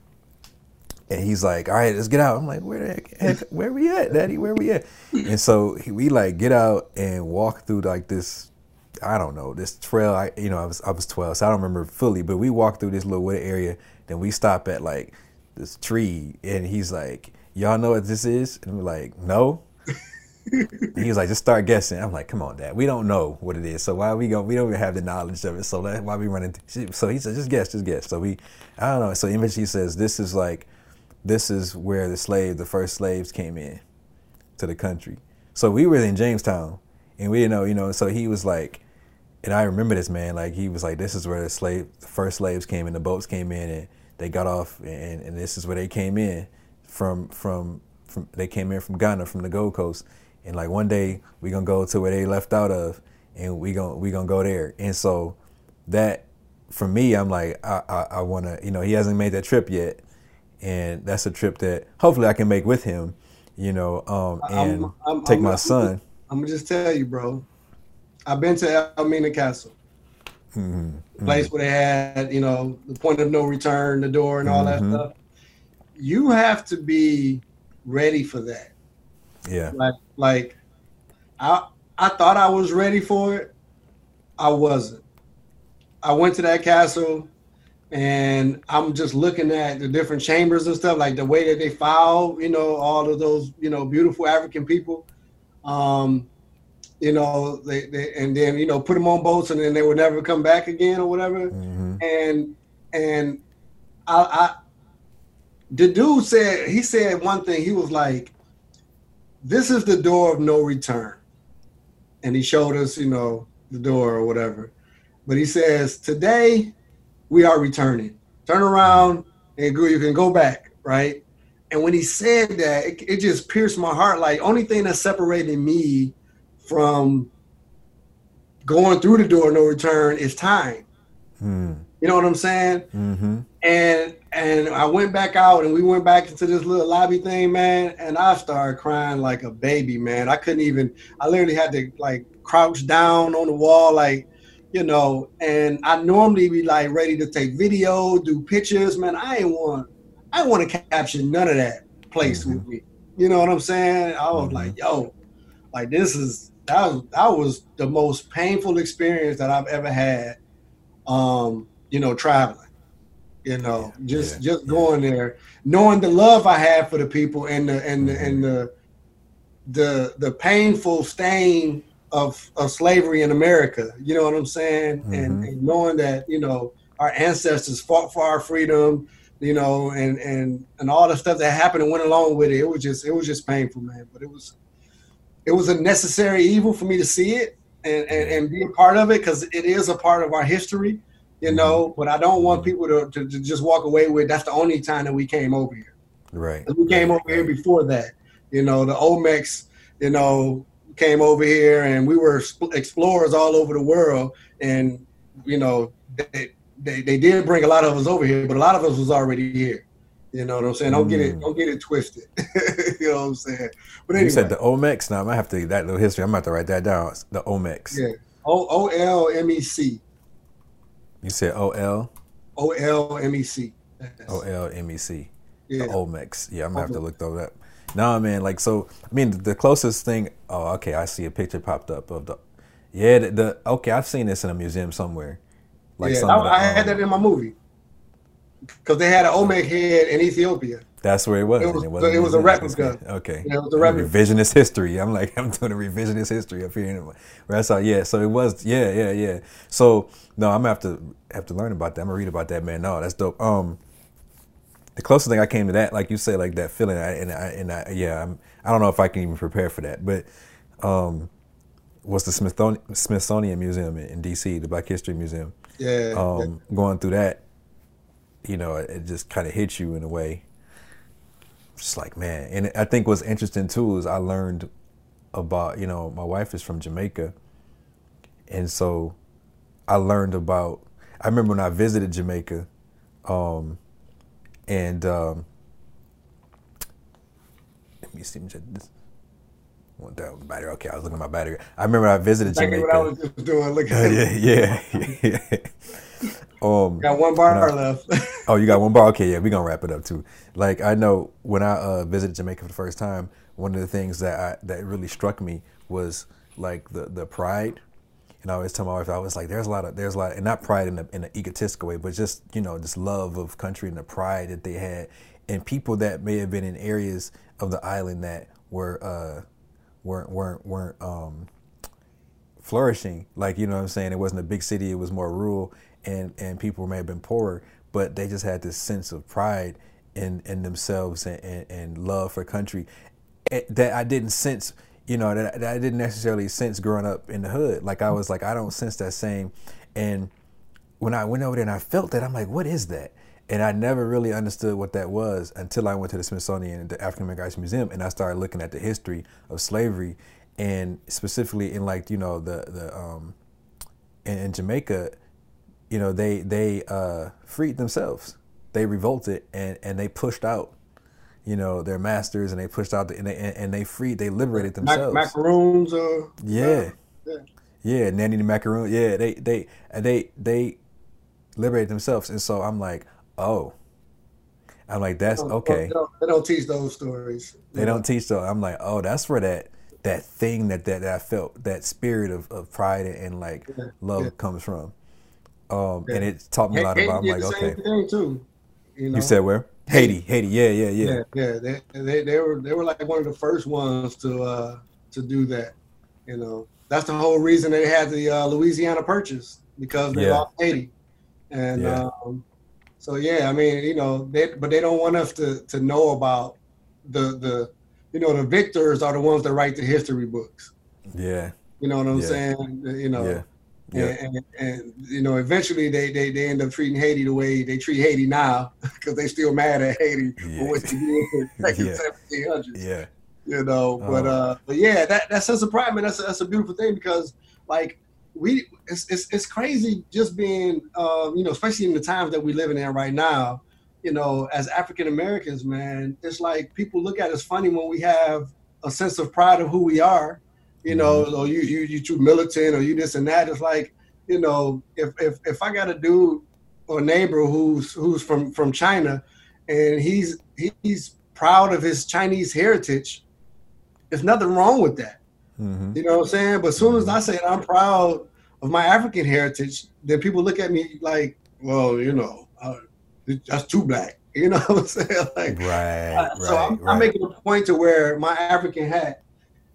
And he's like, "All right, let's get out." I'm like, "Where the heck? Where we at, Daddy? Where we at?" And so he, we like get out and walk through like this, I don't know, this trail. I you know I was I was 12, so I don't remember fully, but we walked through this little wooded area. Then we stop at like this tree, and he's like, "Y'all know what this is?" And we're like, "No." He was like, just start guessing. I'm like, come on, dad. We don't know what it is. So why we go? We don't even have the knowledge of it. So that, why we running? So he said, just guess, just guess. So we, I don't know. So eventually he says, this is like, this is where the slave, the first slaves came in to the country. So we were in Jamestown and we didn't know, you know, so he was like, and I remember this man, like he was like, this is where the slave, the first slaves came in, the boats came in and they got off and, and this is where they came in from, from, from, they came in from Ghana, from the Gold Coast and like one day we gonna go to where they left out of, and we gonna we gonna go there. And so that for me, I'm like I I, I wanna you know he hasn't made that trip yet, and that's a trip that hopefully I can make with him, you know, um, and I'm, I'm, take I'm, my son. I'm gonna just tell you, bro. I've been to Elmina Castle. Mm-hmm. The place where they had, you know, the point of no return, the door, and all mm-hmm. that stuff. You have to be ready for that. Yeah. Like like I I thought I was ready for it. I wasn't. I went to that castle and I'm just looking at the different chambers and stuff, like the way that they file, you know, all of those, you know, beautiful African people. Um, you know, they, they and then you know put them on boats and then they would never come back again or whatever. Mm-hmm. And and I, I the dude said he said one thing. He was like, this is the door of no return. And he showed us, you know, the door or whatever. But he says, today we are returning. Turn around and you can go back, right? And when he said that, it, it just pierced my heart. Like, only thing that separated me from going through the door no return is time. Hmm. You know what I'm saying? Mm-hmm. And and I went back out and we went back into this little lobby thing, man. And I started crying like a baby, man. I couldn't even. I literally had to like crouch down on the wall, like you know. And I normally be like ready to take video, do pictures, man. I ain't want. I want to capture none of that place mm-hmm. with me. You know what I'm saying? I was mm-hmm. like, yo, like this is that was that was the most painful experience that I've ever had. Um, you know, traveling. You know, yeah, just yeah, just going there, knowing the love I have for the people and the and the mm-hmm. and the the the painful stain of of slavery in America. You know what I'm saying? Mm-hmm. And, and knowing that you know our ancestors fought for our freedom, you know, and and and all the stuff that happened and went along with it. It was just it was just painful, man. But it was it was a necessary evil for me to see it and and, and be a part of it because it is a part of our history you know. But I don't want people to, to, to, just walk away with that's the only time that we came over here. Right. We came over here before that. You know, the Olmecs, you know, came over here and we were explorers all over the world. And, you know, they, they, they did bring a lot of us over here, but a lot of us was already here. You know what I'm saying? Don't mm. get it, mm. don't get it twisted. you know what I'm saying? But anyway. You said the Olmecs. Now I might have to that little history. I'm about to write that down. The Olmecs. Yeah. O O L M E C. You said O L. O L M E C. O L M E C. Yeah. The Olmecs. Yeah, I'm gonna have to look those up. Nah, man. Like so. I mean, the closest thing. Oh, okay. I see a picture popped up of the. Yeah, the, the okay. I've seen this in a museum somewhere. Like yeah, I, I had um, that in my movie. because they had an Olmec head in Ethiopia. That's where it was. It was, it, it was a replica. Okay. Yeah, it was a replica. Revisionist history. I'm like, I'm doing a revisionist history up here. Anyway. That's all. Yeah. So it was. Yeah, yeah, yeah. So no, I'm gonna have to have to learn about that. I'm gonna read about that, man. No, that's dope. Um, the closest thing I came to that, like you said, like that feeling, I, and I, and I, yeah, I'm, I don't know if I can even prepare for that, but um, was the Smithsonian, Smithsonian Museum in, in D.C., the Black History Museum. Yeah. Um, going through that, you know, it, it just kind of hits you in a way. Just like man, and I think what's interesting too is I learned about, you know, my wife is from Jamaica, and so I learned about. I remember when I visited Jamaica. Um, and um, let me see. This went down the battery. Okay, I was looking at my battery. I remember I visited Jamaica. what I was just doing. Look at yeah, yeah. um, Got one bar No. left. oh, you got one bar. Okay, yeah, we gonna wrap it up too. Like I know when I uh, visited Jamaica for the first time, one of the things that I, that really struck me was like the the pride. And I always tell my wife, I was like, there's a lot of there's a lot, and not pride in a, in an egotistical way, but just you know this love of country and the pride that they had, and people that may have been in areas of the island that were uh, weren't weren't weren't um, flourishing. Like, you know what I'm saying? It wasn't a big city, it was more rural and, and people may have been poorer, but they just had this sense of pride in, in themselves and, and, and love for country eh, that I didn't sense, you know, that, that I didn't necessarily sense growing up in the hood. Like I was like, I don't sense that same. And when I went over there and I felt that, I'm like, what is that? And I never really understood what that was until I went to the Smithsonian and the African American Arts Museum and I started looking at the history of slavery and specifically in like, you know, the, the, um, in, in Jamaica, you know, they, they, uh, freed themselves. They revolted and, and they pushed out, you know, their masters and they pushed out the, and they, and, they freed, they liberated Mac- themselves. macaroons. Uh, Yeah. yeah. Yeah, Nanny the macaroon. Yeah, they they and they they liberate themselves, and so I'm like, oh, I'm like that's okay. They don't, they don't teach those stories. They don't teach those. I'm like, oh, that's where that that thing that that, that I felt that spirit of, of pride and, and like Yeah, love yeah. comes from. Um, Yeah. and it taught me a lot Haiti about. I'm like, the okay, too. You, know? you said where Haiti, Haiti, yeah, yeah, yeah, yeah, yeah. They, they they were they were like one of the first ones to uh to do that. You know, that's the whole reason they had the uh, Louisiana Purchase because they Yeah. lost Haiti, and Yeah. um, so yeah, I mean, you know, they but they don't want us to to know about the the you know the victors are the ones that write the history books. yeah, You know what I'm Yeah. saying? You know. yeah, yeah, And, and, and you know, eventually they, they, they end up treating Haiti the way they treat Haiti now because they still mad at Haiti Yeah. for what they did back in the Yeah. 1700s. yeah, You know, but Oh. uh, but yeah, that that sense of pride, man, that's a, that's a beautiful thing because like we, it's it's, it's crazy just being, um, you know, especially in the times that we're living in right now. You know, as African Americans, man, it's like people look at us funny when we have a sense of pride of who we are. You know, or you you you too militant or you this and that. It's like, you know, if if if I got a dude or neighbor who's who's from from China, and he's he's proud of his Chinese heritage, there's nothing wrong with that. hmm You know what I'm saying? But as soon as I say I'm proud of my African heritage, then people look at me like, well, you know, uh, that's too black. You know what I'm saying? Like, right, uh, right, so I'm, right. I'm making a point to wear my African hat,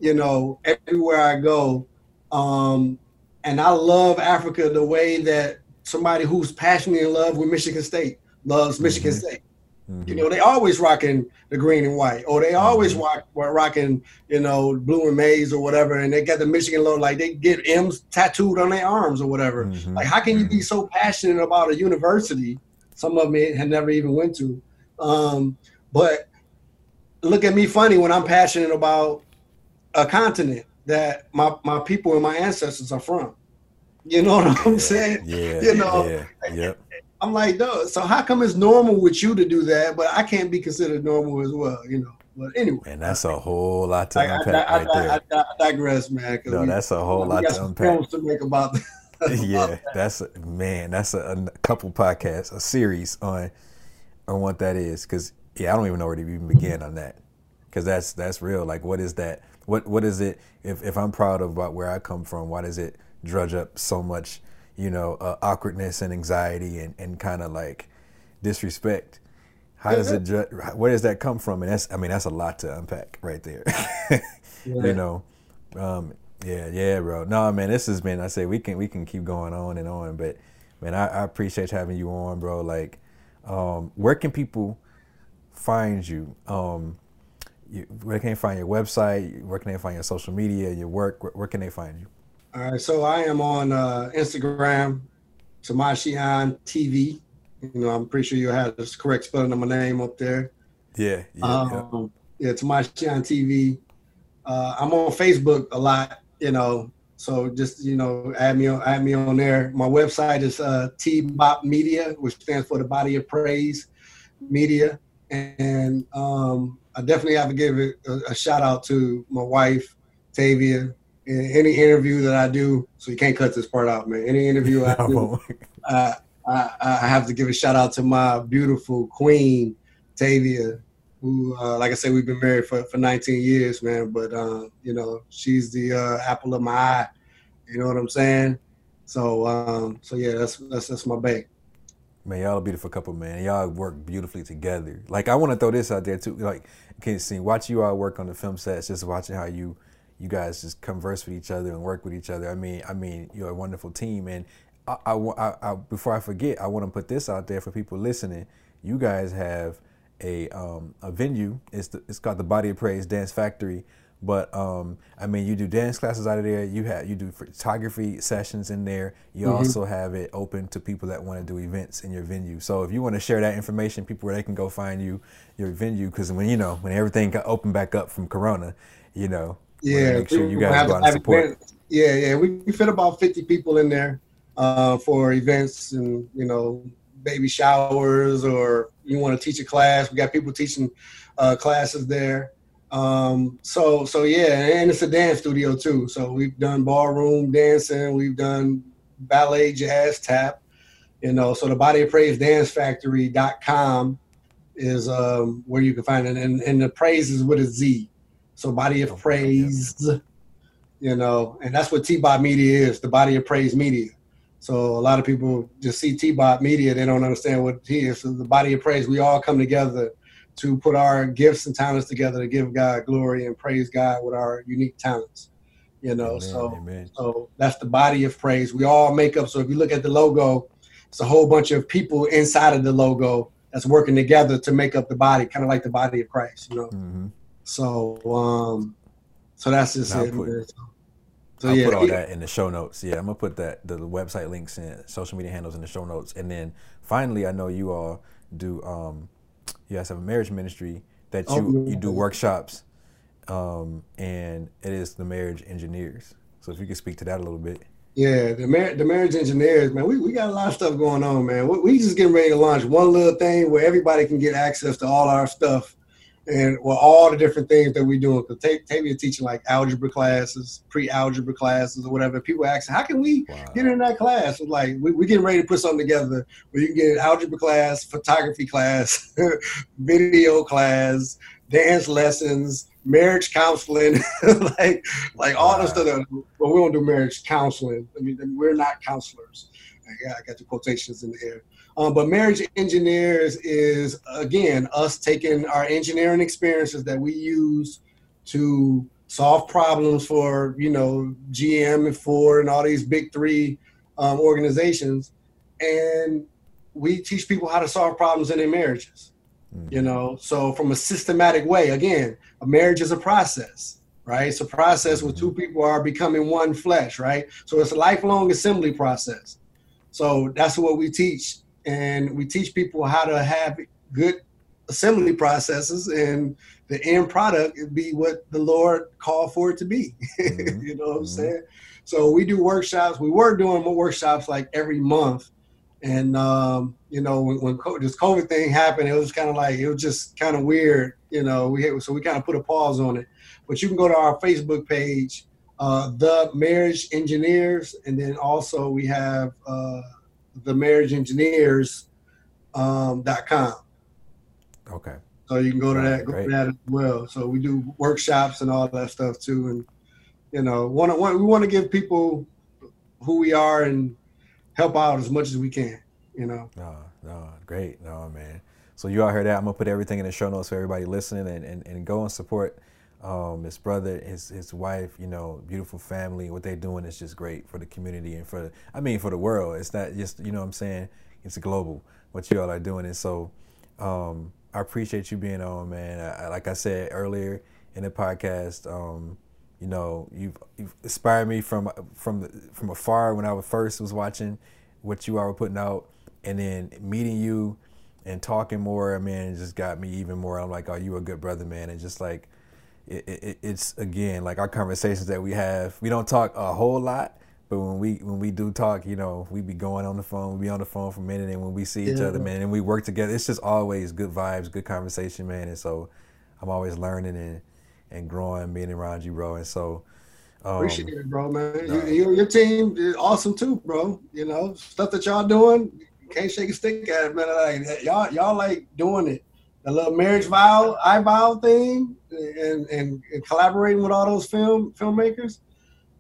you know, everywhere I go, um, and I love Africa the way that somebody who's passionately in love with Michigan State loves Michigan Mhm. State. Mhm. You know, they always rocking the green and white, or they always Mhm. rock, rocking, you know, blue and maize or whatever, and they got the Michigan logo, like they get M's tattooed on their arms or whatever. Mhm. Like, how can you be so passionate about a university? Some of them had never even went to, um, but look at me funny when I'm passionate about a continent that my my people and my ancestors are from. You know what I'm saying? Yeah, you know, yeah, yep. I'm like, no. So how come it's normal with you to do that, but I can't be considered normal as well? You know. But anyway, And that's a whole lot to I, I, unpack I, right I, there. I, digress, man. No, we- that's a whole lot to unpack. to make about that. yeah, that's a, man. That's a, a couple podcasts, a series on on what that is. Because yeah, I don't even know where to even begin on that. Because that's that's real. Like, what is that? What what is it? If if I'm proud of about where I come from, why does it drudge up so much? You know, uh, awkwardness and anxiety and and kind of like disrespect. How does it? ju- Where does that come from? And that's, I mean, that's a lot to unpack right there. Yeah. You know, um, yeah, yeah, bro. No, man, this has been. I say we can we can keep going on and on, but man, I, I appreciate having you on, bro. Like, um, where can people find you? Um, you, where can they find your website? Where can they find your social media, your work? Where, where can they find you? All right, so I am on uh, Instagram, Tamashian TV. You know, I'm pretty sure you had the correct spelling of my name up there. Yeah, yeah, yeah. Um, yeah, Tamashian TV. Uh, I'm on Facebook a lot. You know, so just you know, add me on, add me on there. My website is uh, T-Bop Media, which stands for the Body of Praise Media, and um, I definitely have to give a, a shout out to my wife, Tavia. In any interview that I do, so you can't cut this part out, man. Any interview I do, won't- I, I, have to give a shout out to my beautiful queen, Tavia, who, uh, like I said, we've been married for, for 19 years, man. But, uh, you know, she's the uh, apple of my eye. You know what I'm saying? So, um, so yeah, that's that's that's my babe. Man, y'all a beautiful couple, man. Y'all work beautifully together. Like I want to throw this out there too. Like, can't see watch you all work on the film sets, just watching how you you guys just converse with each other and work with each other. I mean, I mean, you're a wonderful team. And I, I, I, I before I forget, I want to put this out there for people listening. You guys have a um, a venue. It's the, it's called the Body of Praise Dance Factory. But um, I mean, you do dance classes out of there. You have you do photography sessions in there. You also have it open to people that want to do events in your venue. So if you want to share that information, people where they can go find you, your venue, because when you know when everything got opened back up from Corona, you know, Yeah, make sure you guys have- go out support. Yeah, yeah, we, we fit about 50 people in there uh, for events and you know baby showers or you want to teach a class. We got people teaching uh, classes there. Um, so so yeah, and it's a dance studio too. So we've done ballroom dancing, we've done ballet, jazz, tap. You know, so the Body of Praise Dance Factory.com is um, where you can find it, and, and the praise is with a Z. So Body of Praise, you know, and that's what T-Bot Media is, the Body of Praise Media. So a lot of people just see T-Bot Media, they don't understand what T is. So the Body of Praise, we all come together to put our gifts and talents together to give God glory and praise God with our unique talents. You know, Amen, so amen. so that's the body of praise. We all make up. So if you look at the logo, it's a whole bunch of people inside of the logo that's working together to make up the body, kind of like the body of Christ, you know. hmm So um so that's just I'll it. put-. So I'll yeah, put all that in the show notes. Yeah, I'm gonna put that the website links and social media handles in the show notes. And then finally, I know you all do. Um, you guys have a marriage ministry that Oh, you yeah. you do workshops, um, and it is the marriage engineers. So if you could speak to that a little bit. Yeah, the mar- the marriage engineers, man, we, we got a lot of stuff going on, man. We, we just getting ready to launch one little thing where everybody can get access to all our stuff and well, all the different things that we do. Because Tavia teaching like algebra classes, pre-algebra classes, or whatever. People asking, how can we Wow. get in that class? It's like we we getting ready to put something together where you can get an algebra class, photography class, video class, dance lessons, marriage counseling, like like all the Wow. stuff. That, well, we don't do marriage counseling. I mean, we're not counselors. I got, I got the quotations in the air. Um, but marriage engineers is again us taking our engineering experiences that we use to solve problems for you know GM and Ford and all these big three um, organizations, and we teach people how to solve problems in their marriages. Mhm. You know, so from a systematic way. Again, a marriage is a process, right? It's a process where two people are becoming one flesh, right? So it's a lifelong assembly process. So that's what we teach, and we teach people how to have good assembly processes, and the end product be what the Lord called for it to be. Mhm. you know what I'm Mhm. saying? So we do workshops. We were doing more workshops like every month, and um, you know when, when co- this COVID thing happened, it was kind of like it was just kind of weird. You know, we had, so we kind of put a pause on it. But you can go to our Facebook page, uh, the Marriage Engineers, and then also we have uh, the Marriage Engineers um, dot com. Okay. So you can go to Right, that, go to that as well. So we do workshops and all that stuff too, and you know, want to want, we want to give people who we are and help out as much as we can. You know. No, No, great. No, man. So you all heard that. I'm gonna put everything in the show notes for everybody listening and, and, and go and support um, his brother, his his wife, you know, beautiful family. What they're doing is just great for the community and for the, I mean for the world. It's not just you know what I'm saying. It's global what you all are doing, and so um, I appreciate you being on, man. I, like I said earlier in the podcast, um, you know, you've, you've inspired me from from the, from afar when I was first was watching what you all were putting out, and then meeting you and talking more. I mean, it just got me even more. I'm like, oh, you a good brother, man, and just like it, it, it's again like our conversations that we have. We don't talk a whole lot, but when we when we do talk, you know, we be going on the phone, we be on the phone for a minute, and when we see each yeah. other, man, and we work together, it's just always good vibes, good conversation, man. And so I'm always learning and and growing, being around you, bro. And so um, appreciate it, bro, man. No. You, your team is awesome too, bro. You know, stuff that y'all doing, can't shake a stick at it, man. Like y'all, y'all like doing it. The little marriage vow, I vow thing, and, and, and collaborating with all those film filmmakers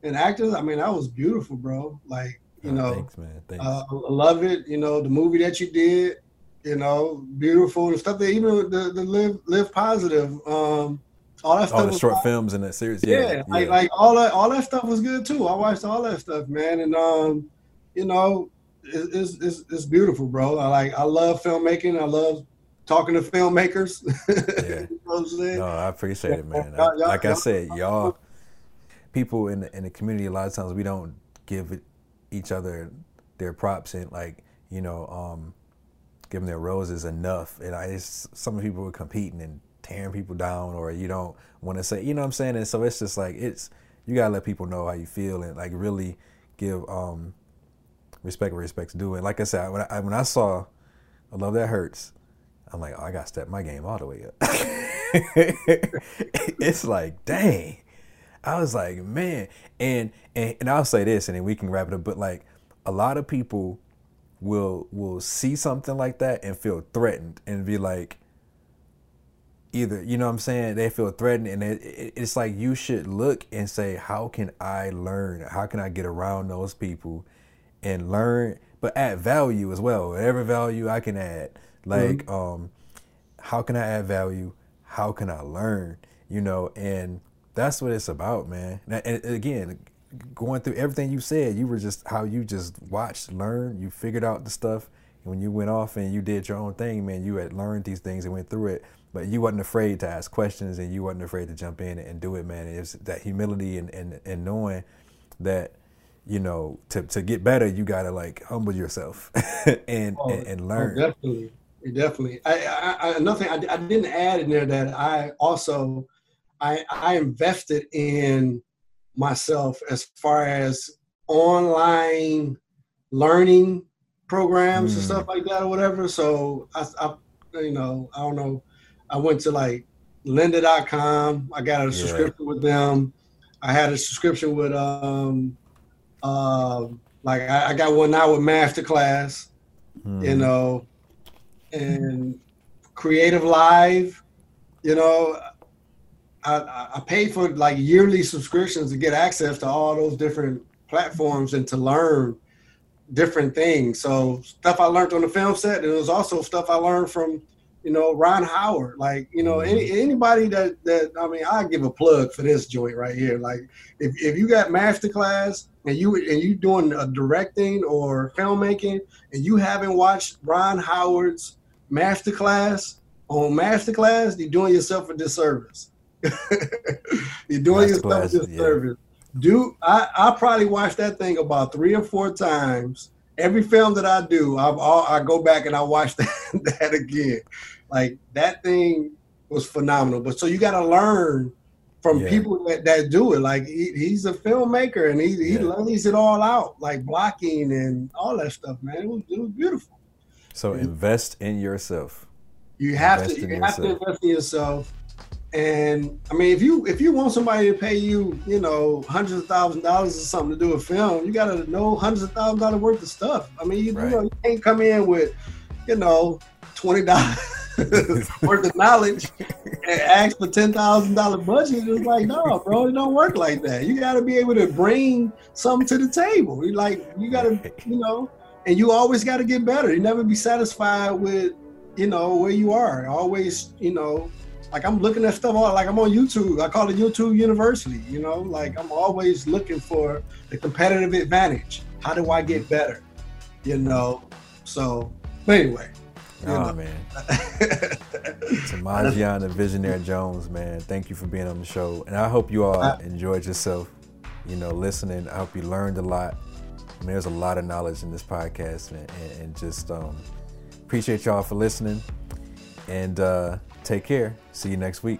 and actors. I mean, that was beautiful, bro. Like you oh, know, thanks, man. Thanks. Uh, I love it. You know, the movie that you did, you know, beautiful and stuff that even the, the live live positive. Um, all that stuff. All the short films in that series. Yeah, yeah, like like all that all that stuff was good too. I watched all that stuff, man, and um, you know, it, it's, it's it's beautiful, bro. I like I love filmmaking. I love talking to filmmakers. yeah. you know no, I appreciate it, man. I, like I said, y'all people in the, in the community. A lot of times we don't give each other their props and like you know um, give them their roses enough. And I, it's, some people are competing and tearing people down or you don't want to say, you know what I'm saying? And so it's just like, it's, you gotta let people know how you feel and like really give um, respect where respect's due. And like I said, when I, when I saw I Love That Hurts, I'm like, oh, I gotta step my game all the way up. it's like, dang. I was like, man. And, and and I'll say this and then we can wrap it up, but like a lot of people will will see something like that and feel threatened and be like, either you know what i'm saying they feel threatened and it, it, it's like you should look and say how can i learn how can i get around those people and learn but add value as well whatever value i can add like mm-hmm. um how can i add value how can i learn you know and that's what it's about man and again going through everything you said you were just how you just watched learned, you figured out the stuff and when you went off and you did your own thing man you had learned these things and went through it but you wasn't afraid to ask questions and you wasn't afraid to jump in and do it, man. It's that humility and, and, and knowing that, you know, to, to get better, you gotta like humble yourself and, oh, and, and learn. Oh, definitely, definitely. I, I, I nothing. I, I didn't add in there that I also, I, I invested in myself as far as online learning programs mm. and stuff like that or whatever. So I, I, you know, I don't know I went to like lynda.com. I got a subscription with them. I had a subscription with um uh like I, I got one now with Masterclass, hmm. you know, and Creative Live, you know. I, I paid for like yearly subscriptions to get access to all those different platforms and to learn different things. So stuff I learned on the film set, and it was also stuff I learned from you know, Ron Howard, like, you know, any mm-hmm. anybody that that I mean, I give a plug for this joint right here. Like, if, if you got masterclass and you and you doing a directing or filmmaking and you haven't watched Ron Howard's masterclass on masterclass, you're doing yourself a disservice. you're doing yourself a disservice. Yeah. Do I, I probably watched that thing about three or four times every film that I do, I I go back and I watch that, that again. Like that thing was phenomenal. But so you got to learn from yeah. people that, that do it. Like he, he's a filmmaker and he, he lays it all out, like blocking and all that stuff, man. It was, it was beautiful. So invest in yourself. You have invest to. You have yourself. to invest in yourself. And I mean, if you if you want somebody to pay you, you know, hundreds of thousand dollars or something to do a film, you got to know hundreds of thousand dollars worth of stuff. I mean, you, right. you know, you can't come in with, you know, twenty dollars worth of knowledge and ask for ten thousand dollar budget. It's like, no, bro, it don't work like that. You got to be able to bring something to the table. You like, you got to, you know, and you always got to get better. You never be satisfied with, you know, where you are. Always, you know, like I'm looking at stuff like I'm on YouTube. I call it YouTube University. You know, like I'm always looking for the competitive advantage. How do I get better? You know, so but anyway. Oh know. man. Tamajian and Visionary Jones, man. Thank you for being on the show. And I hope you all I, enjoyed yourself, you know, listening. I hope you learned a lot. I mean, there's a lot of knowledge in this podcast, and, and just um, appreciate y'all for listening. And uh, take care. See you next week.